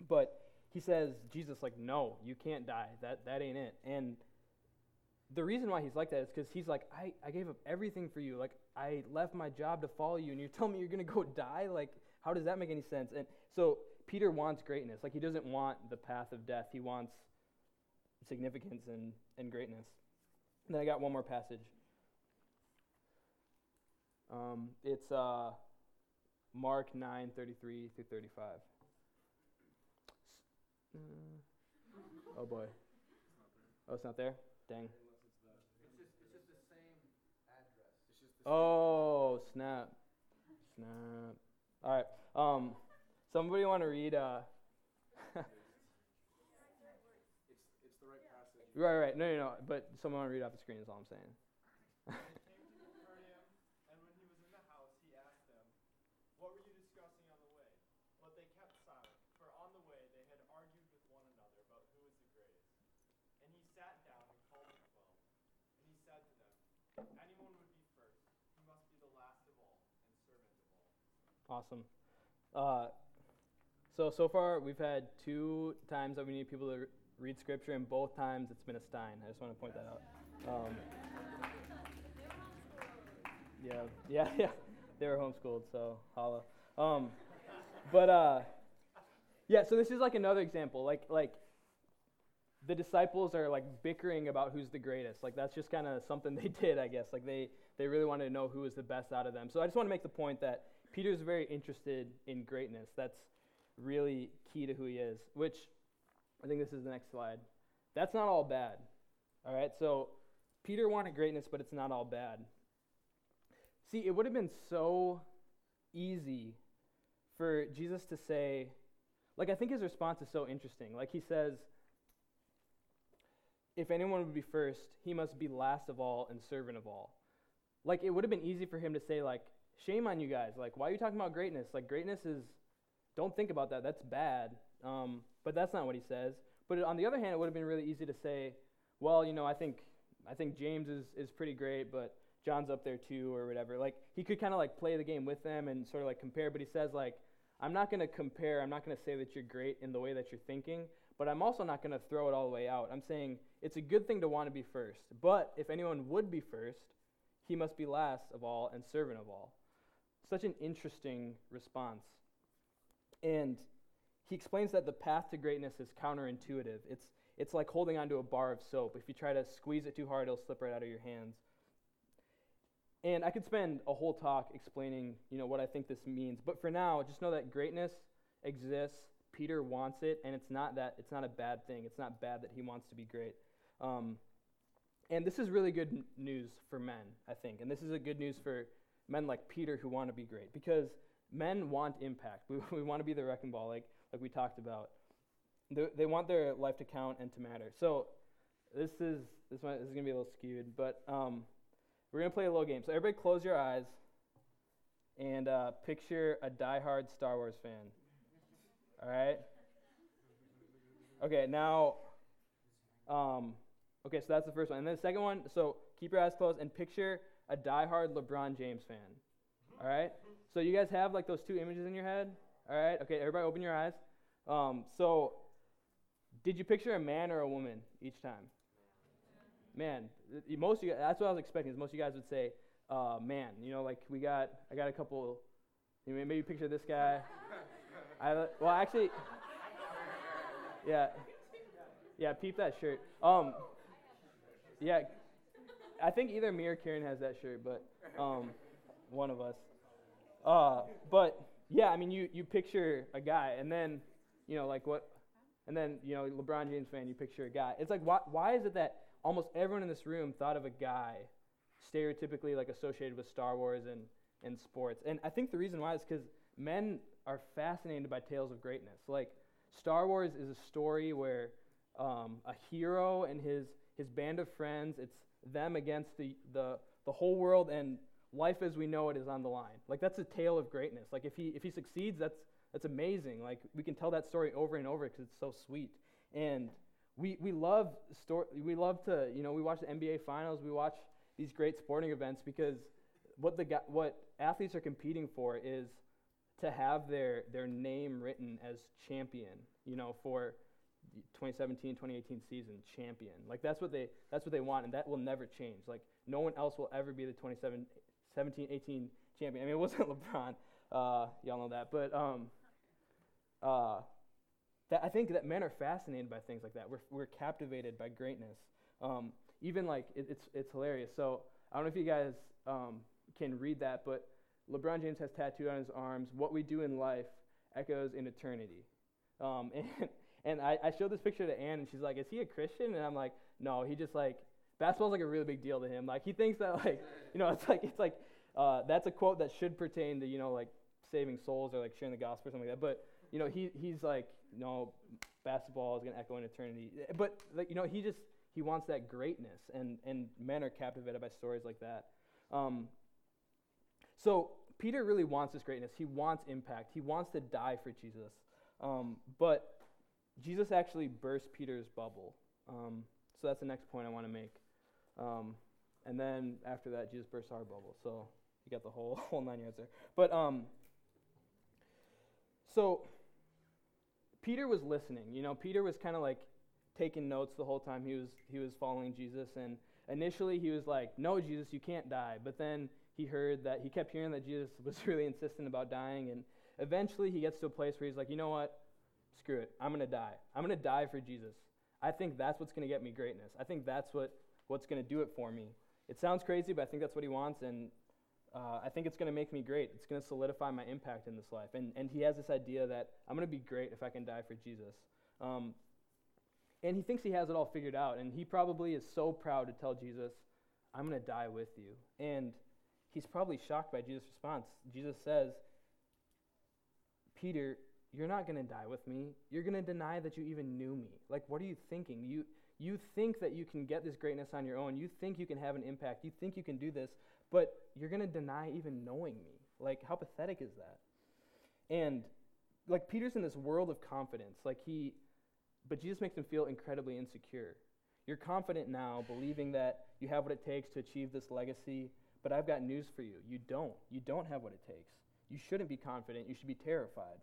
But he says, Jesus, like, no, you can't die. That that ain't it. And the reason why he's like that is because he's like, I, I gave up everything for you. Like, I left my job to follow you, and you're telling me you're going to go die? Like, how does that make any sense? And so Peter wants greatness. Like, he doesn't want the path of death, he wants significance and, and greatness. And then I got one more passage. Um, it's uh, Mark 9 33 through 35. Uh, oh boy. Oh, it's not there? Dang. Oh, snap. Snap. All right. Um, somebody want to read? Uh, it's, it's the right passage. right, right. No, no, no. But someone want to read off the screen is all I'm saying. and when he was in the house, he asked them, What were you discussing on the way? But they kept silent, for on the way they had argued with one another about who was the greatest. And he sat down and called the twelve. And he said to them, Anyone would be first, he must be the last of all and servant of all. Awesome. Uh, so so far we've had two times that we need people to re- read scripture, and both times it's been a Stein. I just want to point that out. Um, yeah, yeah, yeah. They were homeschooled, so holla. Um, but uh, yeah. So this is like another example. Like like the disciples are like bickering about who's the greatest. Like that's just kind of something they did, I guess. Like they they really wanted to know who was the best out of them. So I just want to make the point that Peter's very interested in greatness. That's really key to who he is, which I think this is the next slide. That's not all bad. All right, so Peter wanted greatness, but it's not all bad. See, it would have been so easy for Jesus to say, like, I think his response is so interesting. Like, he says, if anyone would be first, he must be last of all and servant of all. Like, it would have been easy for him to say, like, shame on you guys. Like, why are you talking about greatness? Like, greatness is, don't think about that. That's bad. Um, but that's not what he says. But on the other hand, it would have been really easy to say, well, you know, I think, I think James is, is pretty great, but John's up there too, or whatever. Like, he could kind of like play the game with them and sort of like compare, but he says, like, I'm not going to compare. I'm not going to say that you're great in the way that you're thinking, but I'm also not going to throw it all the way out. I'm saying it's a good thing to want to be first. But if anyone would be first, he must be last of all and servant of all. Such an interesting response. And he explains that the path to greatness is counterintuitive. It's, it's like holding onto a bar of soap. If you try to squeeze it too hard, it'll slip right out of your hands. And I could spend a whole talk explaining, you know, what I think this means. But for now, just know that greatness exists. Peter wants it, and it's not that it's not a bad thing. It's not bad that he wants to be great. Um, and this is really good n- news for men, I think. And this is a good news for men like Peter who want to be great because men want impact. We, we want to be the wrecking ball, like like we talked about. They, they want their life to count and to matter. So this is this, might, this is gonna be a little skewed, but um, we're gonna play a little game. So everybody, close your eyes and uh, picture a die-hard Star Wars fan. All right. Okay, now. Um, okay, so that's the first one, and then the second one. So keep your eyes closed and picture a die-hard LeBron James fan. All right. So you guys have like those two images in your head. All right. Okay, everybody, open your eyes. Um, so, did you picture a man or a woman each time? Man, most of you, that's what I was expecting. Is most of you guys would say, uh, "Man." You know, like we got, I got a couple. You know, maybe picture this guy. I well, actually, yeah, yeah. Peep that shirt. Um, yeah, I think either me or Karen has that shirt, but um, one of us. Uh, but yeah, I mean, you you picture a guy, and then you know, like what, and then you know, LeBron James fan, you picture a guy. It's like why why is it that almost everyone in this room thought of a guy stereotypically like associated with Star Wars and and sports? And I think the reason why is because men are fascinated by tales of greatness. Like Star Wars is a story where um, a hero and his his band of friends. It's them against the, the, the whole world and life as we know it is on the line. Like that's a tale of greatness. Like if he if he succeeds, that's that's amazing. Like we can tell that story over and over because it's so sweet. And we we love story. We love to you know we watch the NBA finals. We watch these great sporting events because what the what athletes are competing for is to have their their name written as champion. You know for 2017 2018 season champion like that's what they that's what they want and that will never change like no one else will ever be the 2017, 17, 18 champion. I mean, it wasn't LeBron. Uh, y'all know that. But um, uh, that, I think that men are fascinated by things like that. We're, we're captivated by greatness. Um, even like, it, it's, it's hilarious. So I don't know if you guys um, can read that, but LeBron James has tattooed on his arms, What we do in life echoes in eternity. Um, and and I, I showed this picture to Ann, and she's like, Is he a Christian? And I'm like, No, he just like basketball's like a really big deal to him. Like he thinks that like you know it's like it's like uh, that's a quote that should pertain to you know like saving souls or like sharing the gospel or something like that. But you know he he's like no basketball is gonna echo in eternity. But like you know he just he wants that greatness and and men are captivated by stories like that. Um, so Peter really wants this greatness. He wants impact. He wants to die for Jesus. Um, but Jesus actually burst Peter's bubble. Um, so that's the next point I want to make. Um, and then after that, Jesus bursts our bubble. So you got the whole whole nine yards there. But um, so Peter was listening. You know, Peter was kind of like taking notes the whole time he was he was following Jesus. And initially he was like, "No, Jesus, you can't die." But then he heard that he kept hearing that Jesus was really insistent about dying. And eventually he gets to a place where he's like, "You know what? Screw it. I'm gonna die. I'm gonna die for Jesus." I think that's what's going to get me greatness. I think that's what, what's going to do it for me. It sounds crazy, but I think that's what he wants, and uh, I think it's going to make me great. It's going to solidify my impact in this life. And, and he has this idea that I'm going to be great if I can die for Jesus. Um, and he thinks he has it all figured out, and he probably is so proud to tell Jesus, I'm going to die with you. And he's probably shocked by Jesus' response. Jesus says, Peter, you're not going to die with me. You're going to deny that you even knew me. Like, what are you thinking? You, you think that you can get this greatness on your own. You think you can have an impact. You think you can do this, but you're going to deny even knowing me. Like, how pathetic is that? And, like, Peter's in this world of confidence. Like, he, but Jesus makes him feel incredibly insecure. You're confident now, believing that you have what it takes to achieve this legacy, but I've got news for you. You don't. You don't have what it takes. You shouldn't be confident. You should be terrified.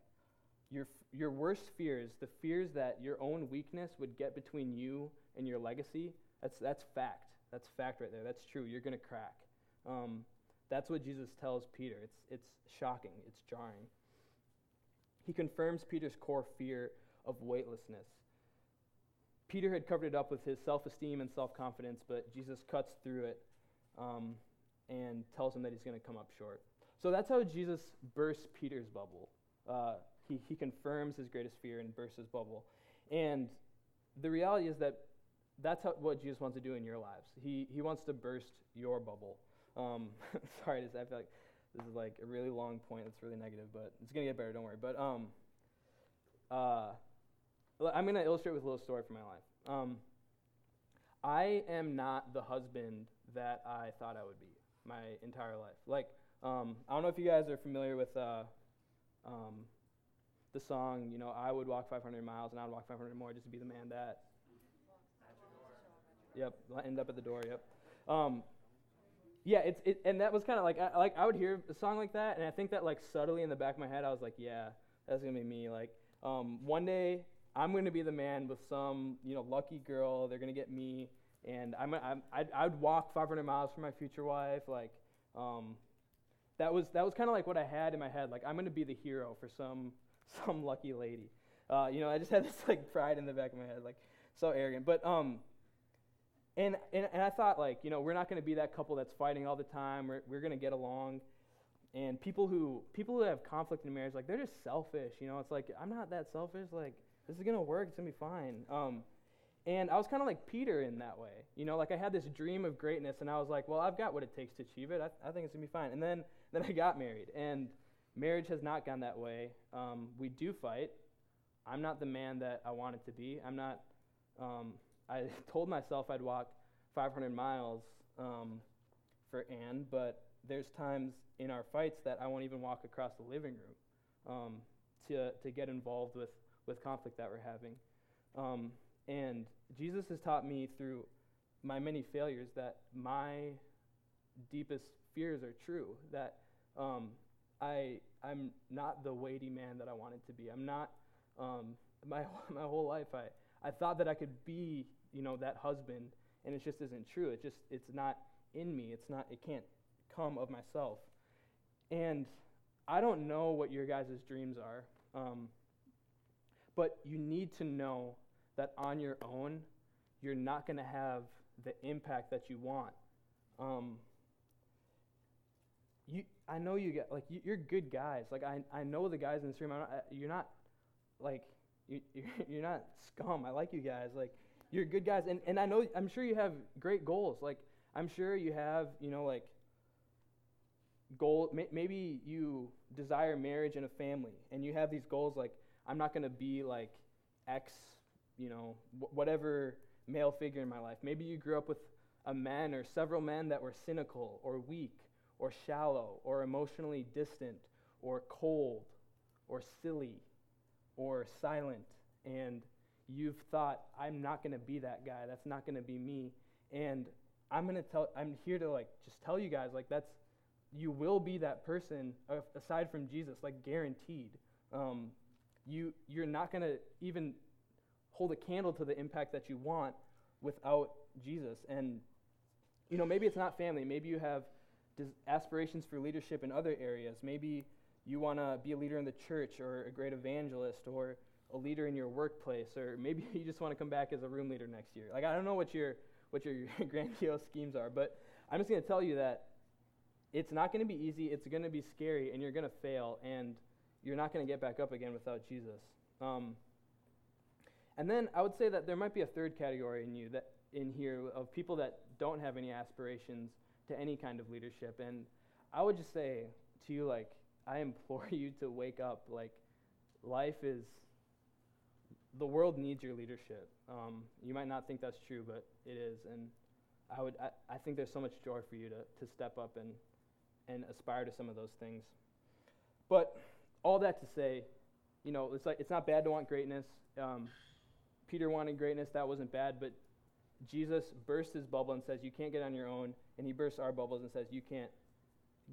Your, your worst fears, the fears that your own weakness would get between you and your legacy, that's, that's fact. That's fact right there. That's true. You're going to crack. Um, that's what Jesus tells Peter. It's, it's shocking, it's jarring. He confirms Peter's core fear of weightlessness. Peter had covered it up with his self esteem and self confidence, but Jesus cuts through it um, and tells him that he's going to come up short. So that's how Jesus bursts Peter's bubble. Uh, he, he confirms his greatest fear and bursts his bubble. And the reality is that that's how, what Jesus wants to do in your lives. He, he wants to burst your bubble. Um, sorry, I feel like this is like a really long point that's really negative, but it's going to get better, don't worry. But um, uh, I'm going to illustrate with a little story from my life. Um, I am not the husband that I thought I would be my entire life. Like, um, I don't know if you guys are familiar with uh, um, the song, you know, I would walk 500 miles and I would walk 500 more just to be the man that. Yep, end up at the door. Yep. Um, yeah, it's it, and that was kind of like I, like I would hear a song like that, and I think that like subtly in the back of my head, I was like, yeah, that's gonna be me. Like, um, one day I'm gonna be the man with some you know lucky girl. They're gonna get me, and I'm, I'm I'd, I'd walk 500 miles for my future wife. Like, um, that was that was kind of like what I had in my head. Like, I'm gonna be the hero for some some lucky lady. Uh, you know, I just had this like pride in the back of my head, like so arrogant. But um, and and, and I thought like, you know, we're not going to be that couple that's fighting all the time. We're we're going to get along. And people who people who have conflict in marriage, like they're just selfish. You know, it's like I'm not that selfish. Like this is gonna work. It's gonna be fine. Um, and I was kind of like Peter in that way. You know, like I had this dream of greatness, and I was like, well, I've got what it takes to achieve it. I, I think it's gonna be fine. And then then I got married, and Marriage has not gone that way. Um, we do fight. I'm not the man that I wanted to be. I'm not. Um, I told myself I'd walk 500 miles um, for Anne, but there's times in our fights that I won't even walk across the living room um, to, to get involved with, with conflict that we're having. Um, and Jesus has taught me through my many failures that my deepest fears are true, that um, I, I'm not the weighty man that I wanted to be. I'm not, um, my, my whole life, I, I thought that I could be, you know, that husband, and it just isn't true. It just, it's not in me. It's not, it can't come of myself. And I don't know what your guys' dreams are, um, but you need to know that on your own, you're not going to have the impact that you want. Um, I know you get like you, you're good guys. Like I, I know the guys in this room. Not, you're not like you, you're not scum. I like you guys. Like you're good guys, and and I know I'm sure you have great goals. Like I'm sure you have you know like goal. May, maybe you desire marriage and a family, and you have these goals like I'm not to be like X, you know, wh- whatever male figure in my life. Maybe you grew up with a man or several men that were cynical or weak or shallow or emotionally distant or cold or silly or silent. And you've thought i'm not going to be that guy. That's not going to be me. And i'm going to tell i'm here to like just tell you guys like that's you will be that person uh, aside from jesus like guaranteed. Um, you you're not going to even hold a candle to the impact that you want without jesus. And you know maybe it's not family. Maybe you have aspirations for leadership in other areas. Maybe you want to be a leader in the church or a great evangelist or a leader in your workplace or maybe you just want to come back as a room leader next year. Like i don't know what your what your grandiose schemes are but i'm just going to tell you that it's not going to be easy it's going to be scary and you're going to fail and you're not going to get back up again without jesus. Um, and then i would say that there might be a third category in you that in here of people that don't have any aspirations to any kind of leadership and i would just say to you like I implore you to wake up. Like, life is, the world needs your leadership. Um, you might not think that's true, but it is. And I would, I, I think there's so much joy for you to, to step up and, and aspire to some of those things. But all that to say, you know, it's like it's not bad to want greatness. Um, Peter wanted greatness, that wasn't bad, but Jesus bursts his bubble and says, You can't get on your own. And he bursts our bubbles and says, You can't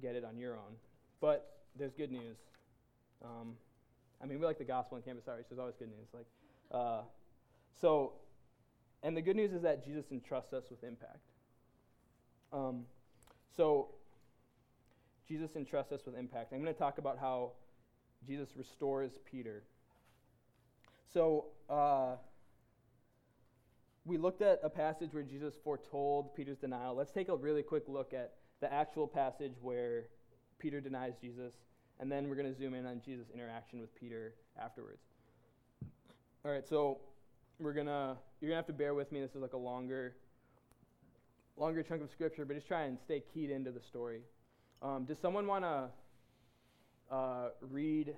get it on your own. But there's good news. Um, I mean, we like the gospel in Campus Outreach. There's always good news. Like, uh, so, and the good news is that Jesus entrusts us with impact. Um, so, Jesus entrusts us with impact. I'm going to talk about how Jesus restores Peter. So, uh, we looked at a passage where Jesus foretold Peter's denial. Let's take a really quick look at the actual passage where Peter denies Jesus, and then we're going to zoom in on Jesus' interaction with Peter afterwards. All right, so we're gonna you're gonna have to bear with me. This is like a longer, longer chunk of scripture, but just try and stay keyed into the story. Um, does someone want to uh, read?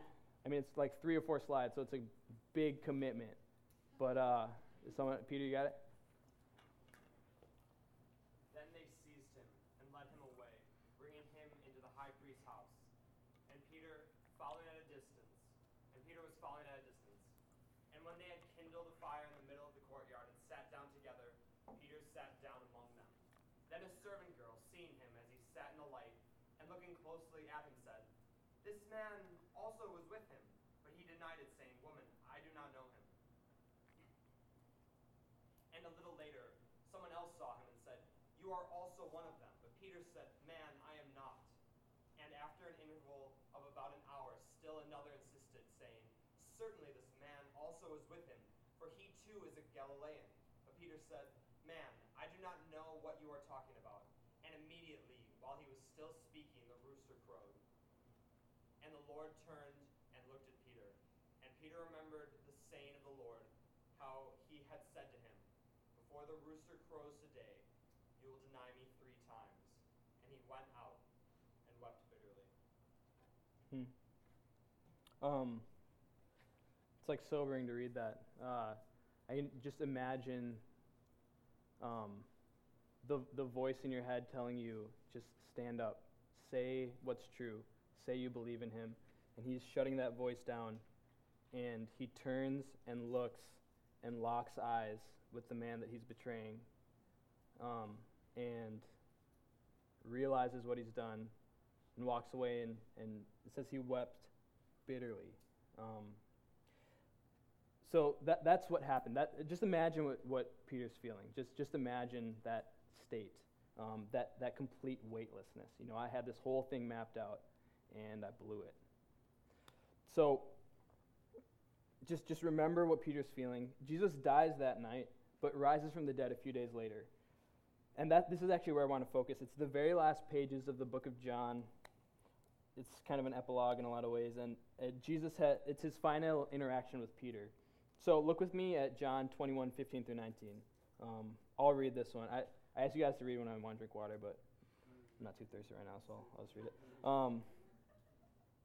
I mean, it's like three or four slides, so it's a big commitment. But uh, is someone, Peter, you got it? Then they seized him and led him away, bringing him into the high priest's house. And Peter following at a distance. And Peter was following at a distance. And when they had kindled a fire in the middle of the courtyard and sat down together, Peter sat down among them. Then a servant girl, seeing him as he sat in the light, and looking closely at him, said, This man also was with him, but he denied it, saying, Woman, I do not know him. And a little later, someone else saw him and said, You are also one of them. But Peter said, Man, I am not. And after an interval of about an hour, still another insisted, saying, Certainly this man also is with him, for he too is a Galilean. But Peter said, Man, I do not know what you are talking about. And immediately, while he was still speaking, the rooster crowed. And the Lord turned and looked at Peter. And Peter remembered the saying of the Lord, how he had said to him, Before the rooster crows today, you will deny me three times. And he went out and wept bitterly. Hmm. Um, it's like sobering to read that. Uh, I can just imagine um, the, the voice in your head telling you, just stand up, say what's true, say you believe in him. And he's shutting that voice down. And he turns and looks and locks eyes with the man that he's betraying um, and realizes what he's done and walks away. And, and it says he wept bitterly. Um, so that, that's what happened. That, just imagine what, what Peter's feeling. Just, just imagine that state, um, that, that complete weightlessness. You know, I had this whole thing mapped out and I blew it. So just, just remember what Peter's feeling. Jesus dies that night, but rises from the dead a few days later. And that, this is actually where I want to focus. It's the very last pages of the book of John. It's kind of an epilogue in a lot of ways. And uh, Jesus had, it's his final interaction with Peter. So look with me at John 21, 15 through 19. Um, I'll read this one. I, I asked you guys to read when I want to drink water, but I'm not too thirsty right now, so I'll just read it. Um,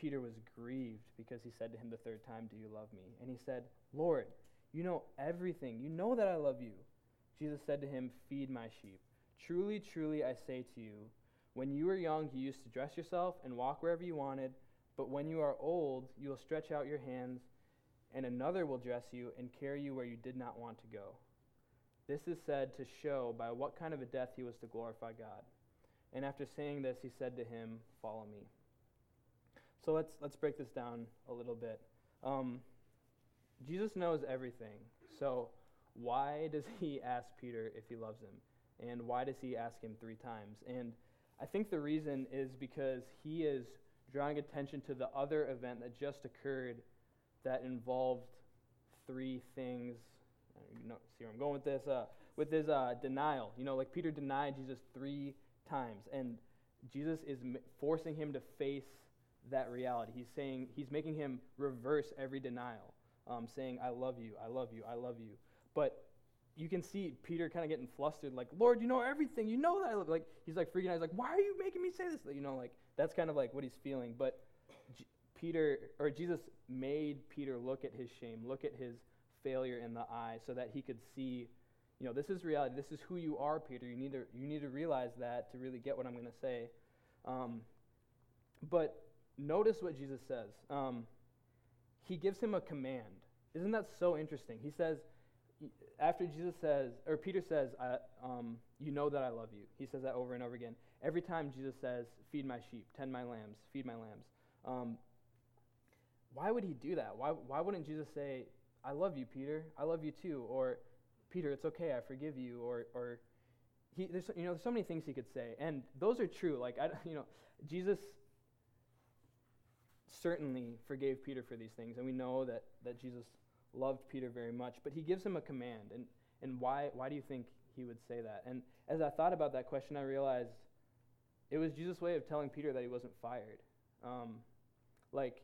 Peter was grieved because he said to him the third time, Do you love me? And he said, Lord, you know everything. You know that I love you. Jesus said to him, Feed my sheep. Truly, truly, I say to you, when you were young, you used to dress yourself and walk wherever you wanted, but when you are old, you will stretch out your hands, and another will dress you and carry you where you did not want to go. This is said to show by what kind of a death he was to glorify God. And after saying this, he said to him, Follow me. So let's, let's break this down a little bit. Um, Jesus knows everything. So why does he ask Peter if he loves him? And why does he ask him three times? And I think the reason is because he is drawing attention to the other event that just occurred that involved three things you know, see where I'm going with this. Uh, with his uh, denial, you know, like Peter denied Jesus three times, and Jesus is m- forcing him to face that reality. He's saying he's making him reverse every denial, um, saying, "I love you, I love you, I love you." But you can see Peter kind of getting flustered, like, "Lord, you know everything. You know that." I love. Like he's like freaking out. He's like, "Why are you making me say this?" You know, like that's kind of like what he's feeling. But G- Peter or Jesus made Peter look at his shame, look at his failure in the eye so that he could see, you know, this is reality. This is who you are, Peter. You need to, you need to realize that to really get what I'm going to say. Um, but notice what Jesus says. Um, he gives him a command. Isn't that so interesting? He says, after Jesus says, or Peter says, um, You know that I love you. He says that over and over again. Every time Jesus says, Feed my sheep, tend my lambs, feed my lambs. Um, why would he do that? Why, why wouldn't Jesus say, I love you, Peter. I love you too. Or, Peter, it's okay. I forgive you. Or, or he, there's, you know, there's so many things he could say. And those are true. Like, I, you know, Jesus certainly forgave Peter for these things. And we know that, that Jesus loved Peter very much. But he gives him a command. And, and why, why do you think he would say that? And as I thought about that question, I realized it was Jesus' way of telling Peter that he wasn't fired. Um, like,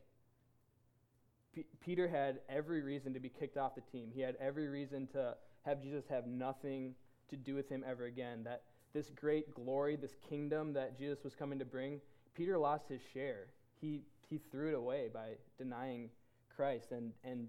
P- Peter had every reason to be kicked off the team. He had every reason to have Jesus have nothing to do with him ever again. That this great glory, this kingdom that Jesus was coming to bring, Peter lost his share. He, he threw it away by denying Christ. And, and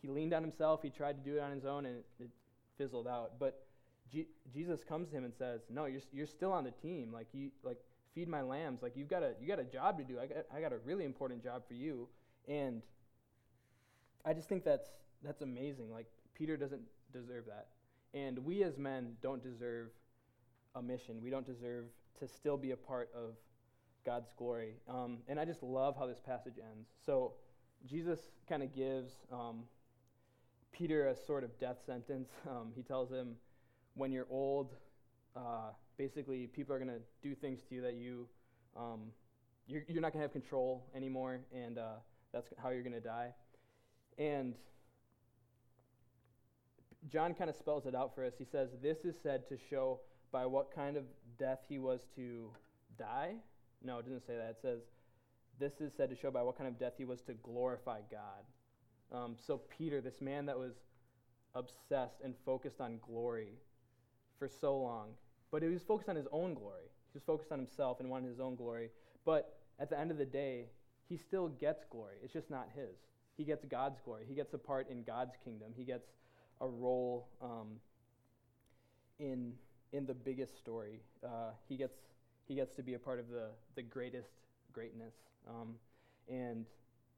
he leaned on himself. He tried to do it on his own, and it, it fizzled out. But G- Jesus comes to him and says, "No, you're, you're still on the team. Like you like feed my lambs. Like you've got a you got a job to do. I got I got a really important job for you." And I just think that's that's amazing. Like Peter doesn't deserve that. And we as men don't deserve a mission. We don't deserve to still be a part of God's glory. Um, and I just love how this passage ends. So Jesus kind of gives um, Peter a sort of death sentence. Um, he tells him, when you're old, uh, basically people are going to do things to you that you, um, you're, you're, not going to have control anymore, and uh, that's how you're going to die. And John kind of spells it out for us. He says, This is said to show by what kind of death he was to die. No, it doesn't say that. It says, This is said to show by what kind of death he was to glorify God. Um, so, Peter, this man that was obsessed and focused on glory for so long, but he was focused on his own glory. He was focused on himself and wanted his own glory. But at the end of the day, he still gets glory. It's just not his. He gets God's glory. He gets a part in God's kingdom. He gets a role um, in in the biggest story. Uh, he gets he gets to be a part of the the greatest greatness. Um, and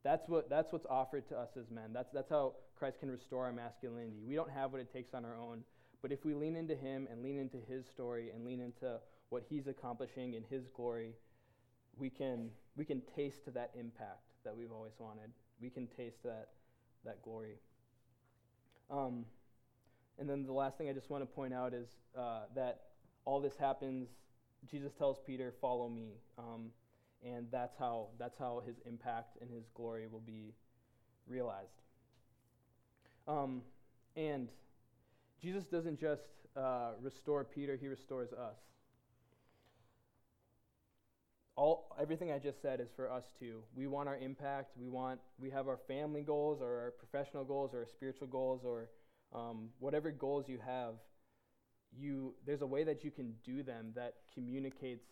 that's what that's what's offered to us as men. That's that's how Christ can restore our masculinity. We don't have what it takes on our own, but if we lean into Him and lean into His story and lean into what He's accomplishing in His glory, we can we can taste that impact that we've always wanted. We can taste that that glory. Um, and then the last thing I just want to point out is uh, that all this happens. Jesus tells Peter, "Follow me," um, and that's how that's how his impact and his glory will be realized. Um, and Jesus doesn't just uh, restore Peter; he restores us. All everything I just said is for us too. We want our impact. We want we have our family goals, or our professional goals, or our spiritual goals, or um, whatever goals you have, you there's a way that you can do them that communicates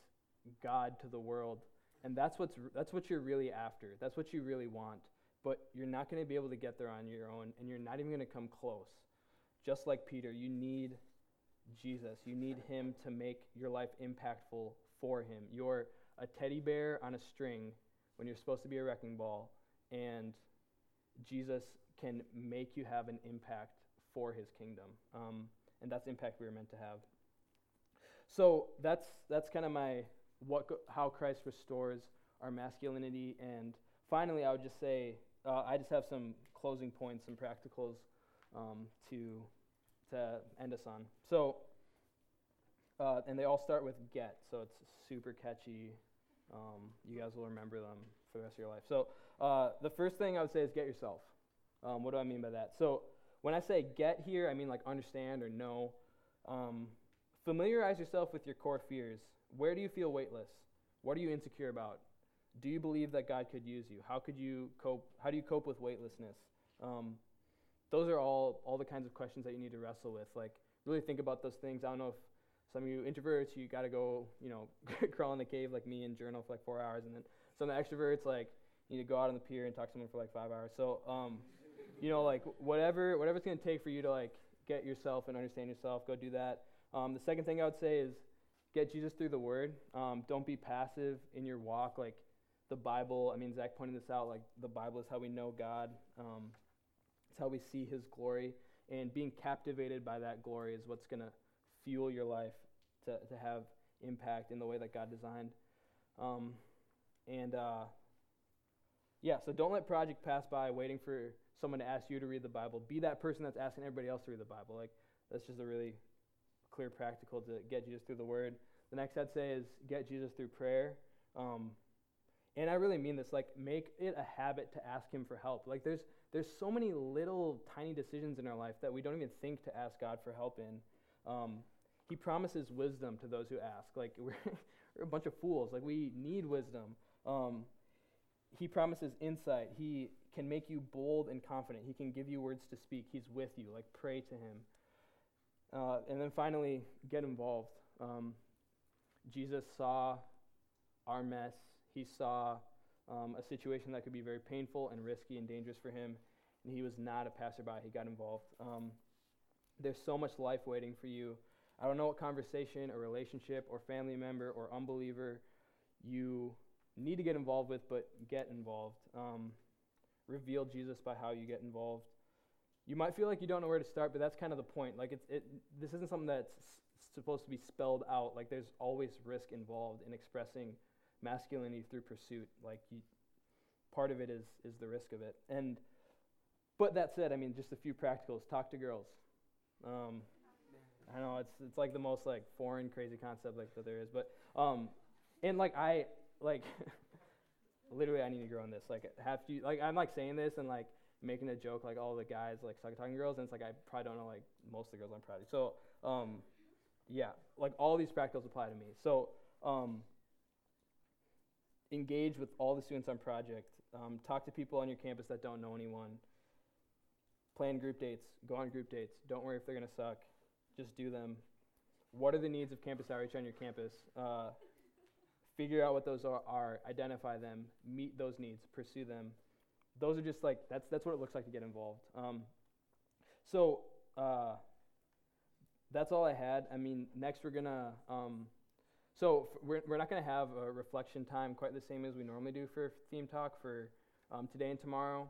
God to the world, and that's what's that's what you're really after. That's what you really want. But you're not going to be able to get there on your own, and you're not even going to come close. Just like Peter, you need Jesus. You need Him to make your life impactful for Him. You're a teddy bear on a string when you're supposed to be a wrecking ball, and Jesus can make you have an impact for his kingdom. Um, and that's the impact we were meant to have. So that's that's kind of my what how Christ restores our masculinity. And finally, I would just say uh, I just have some closing points, some practicals um, to to end us on. So, uh, and they all start with get, so it's super catchy. Um, you guys will remember them for the rest of your life. So, uh, the first thing I would say is get yourself. Um, what do I mean by that? So, when I say get here, I mean like understand or know. Um, familiarize yourself with your core fears. Where do you feel weightless? What are you insecure about? Do you believe that God could use you? How could you cope? How do you cope with weightlessness? Um, those are all all the kinds of questions that you need to wrestle with. Like really think about those things. I don't know if some of you introverts, you got to go, you know, crawl in the cave like me and journal for like four hours, and then some of the extroverts like you need to go out on the pier and talk to someone for like five hours. So um, you know, like whatever whatever it's gonna take for you to like get yourself and understand yourself, go do that. Um, the second thing I would say is get Jesus through the Word. Um, don't be passive in your walk. Like the Bible, I mean, Zach pointed this out. Like the Bible is how we know God. Um, it's how we see His glory, and being captivated by that glory is what's gonna fuel your life to to have impact in the way that God designed. Um, and uh, yeah, so don't let project pass by waiting for someone to ask you to read the Bible. Be that person that's asking everybody else to read the Bible. Like that's just a really clear practical to get Jesus through the Word. The next I'd say is get Jesus through prayer. Um, and I really mean this. Like make it a habit to ask Him for help. Like there's there's so many little tiny decisions in our life that we don't even think to ask God for help in. Um, he promises wisdom to those who ask. Like we're, we're a bunch of fools. Like we need wisdom. Um, he promises insight. He can make you bold and confident. He can give you words to speak. He's with you. Like, pray to Him. Uh, and then finally, get involved. Um, Jesus saw our mess. He saw um, a situation that could be very painful and risky and dangerous for him, and he was not a passerby. He got involved. Um, there's so much life waiting for you. I don't know what conversation or relationship or family member or unbeliever you need to get involved with, but get involved. Um, reveal Jesus by how you get involved. You might feel like you don't know where to start, but that's kind of the point. Like it's it. This isn't something that's supposed to be spelled out. Like there's always risk involved in expressing masculinity through pursuit. Like you, part of it is is the risk of it. And but that said, I mean, just a few practicals. Talk to girls. Um, I know it's it's like the most like foreign, crazy concept like that there is, but um, and like I like literally I need to grow on this. Like have to like I'm like saying this and like making a joke like all the guys like suck talking to girls and it's like I probably don't know like most of the girls I'm proud of. So um yeah, like all these practicals apply to me. So um engage with all the students on project. Um, talk to people on your campus that don't know anyone. Plan group dates. Go on group dates. Don't worry if they're going to suck. Just do them. What are the needs of campus outreach on your campus? Uh, figure out what those are, are, identify them, meet those needs, pursue them. Those are just like that's that's what it looks like to get involved. Um, so uh, that's all I had. I mean, next we're gonna. Um, so f- we're we're not gonna have a reflection time quite the same as we normally do for theme talk for um, today and tomorrow.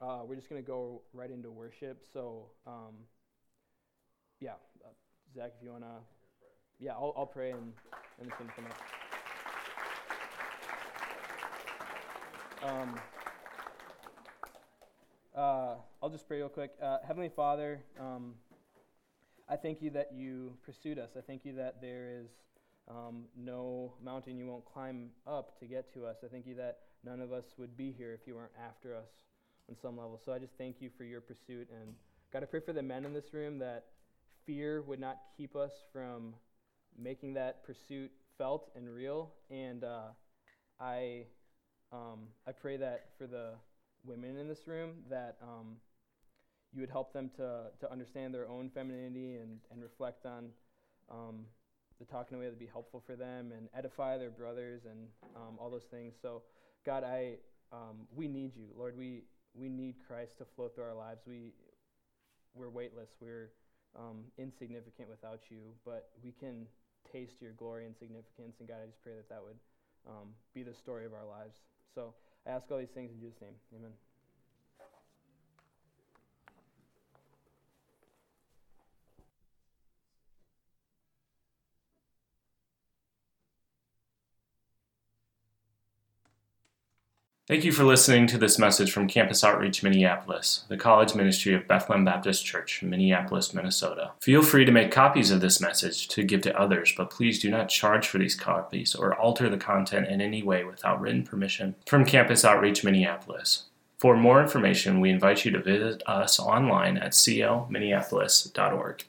Uh, we're just gonna go right into worship. So um, yeah, uh, Zach, if you wanna, yeah, I'll I'll pray and and the team come up. Um, uh, I'll just pray real quick. Uh, Heavenly Father, um, I thank you that you pursued us. I thank you that there is um, no mountain you won't climb up to get to us. I thank you that none of us would be here if you weren't after us on some level. So I just thank you for your pursuit. And God, I pray for the men in this room that fear would not keep us from making that pursuit felt and real. And uh, I, um, I pray that for the women in this room that um, you would help them to, to understand their own femininity and, and reflect on um, the talk in a way that would be helpful for them and edify their brothers and um, all those things. So, God, I um, we need you, Lord. We we need Christ to flow through our lives. We we're weightless. We're um, insignificant without you, but we can taste your glory and significance. And God, I just pray that that would be the story of our lives. So I ask all these things in Jesus' name. Amen. Thank you for listening to this message from Campus Outreach Minneapolis, the college ministry of Bethlehem Baptist Church, Minneapolis, Minnesota. Feel free to make copies of this message to give to others, but please do not charge for these copies or alter the content in any way without written permission from Campus Outreach Minneapolis. For more information, we invite you to visit us online at cominneapolis.org.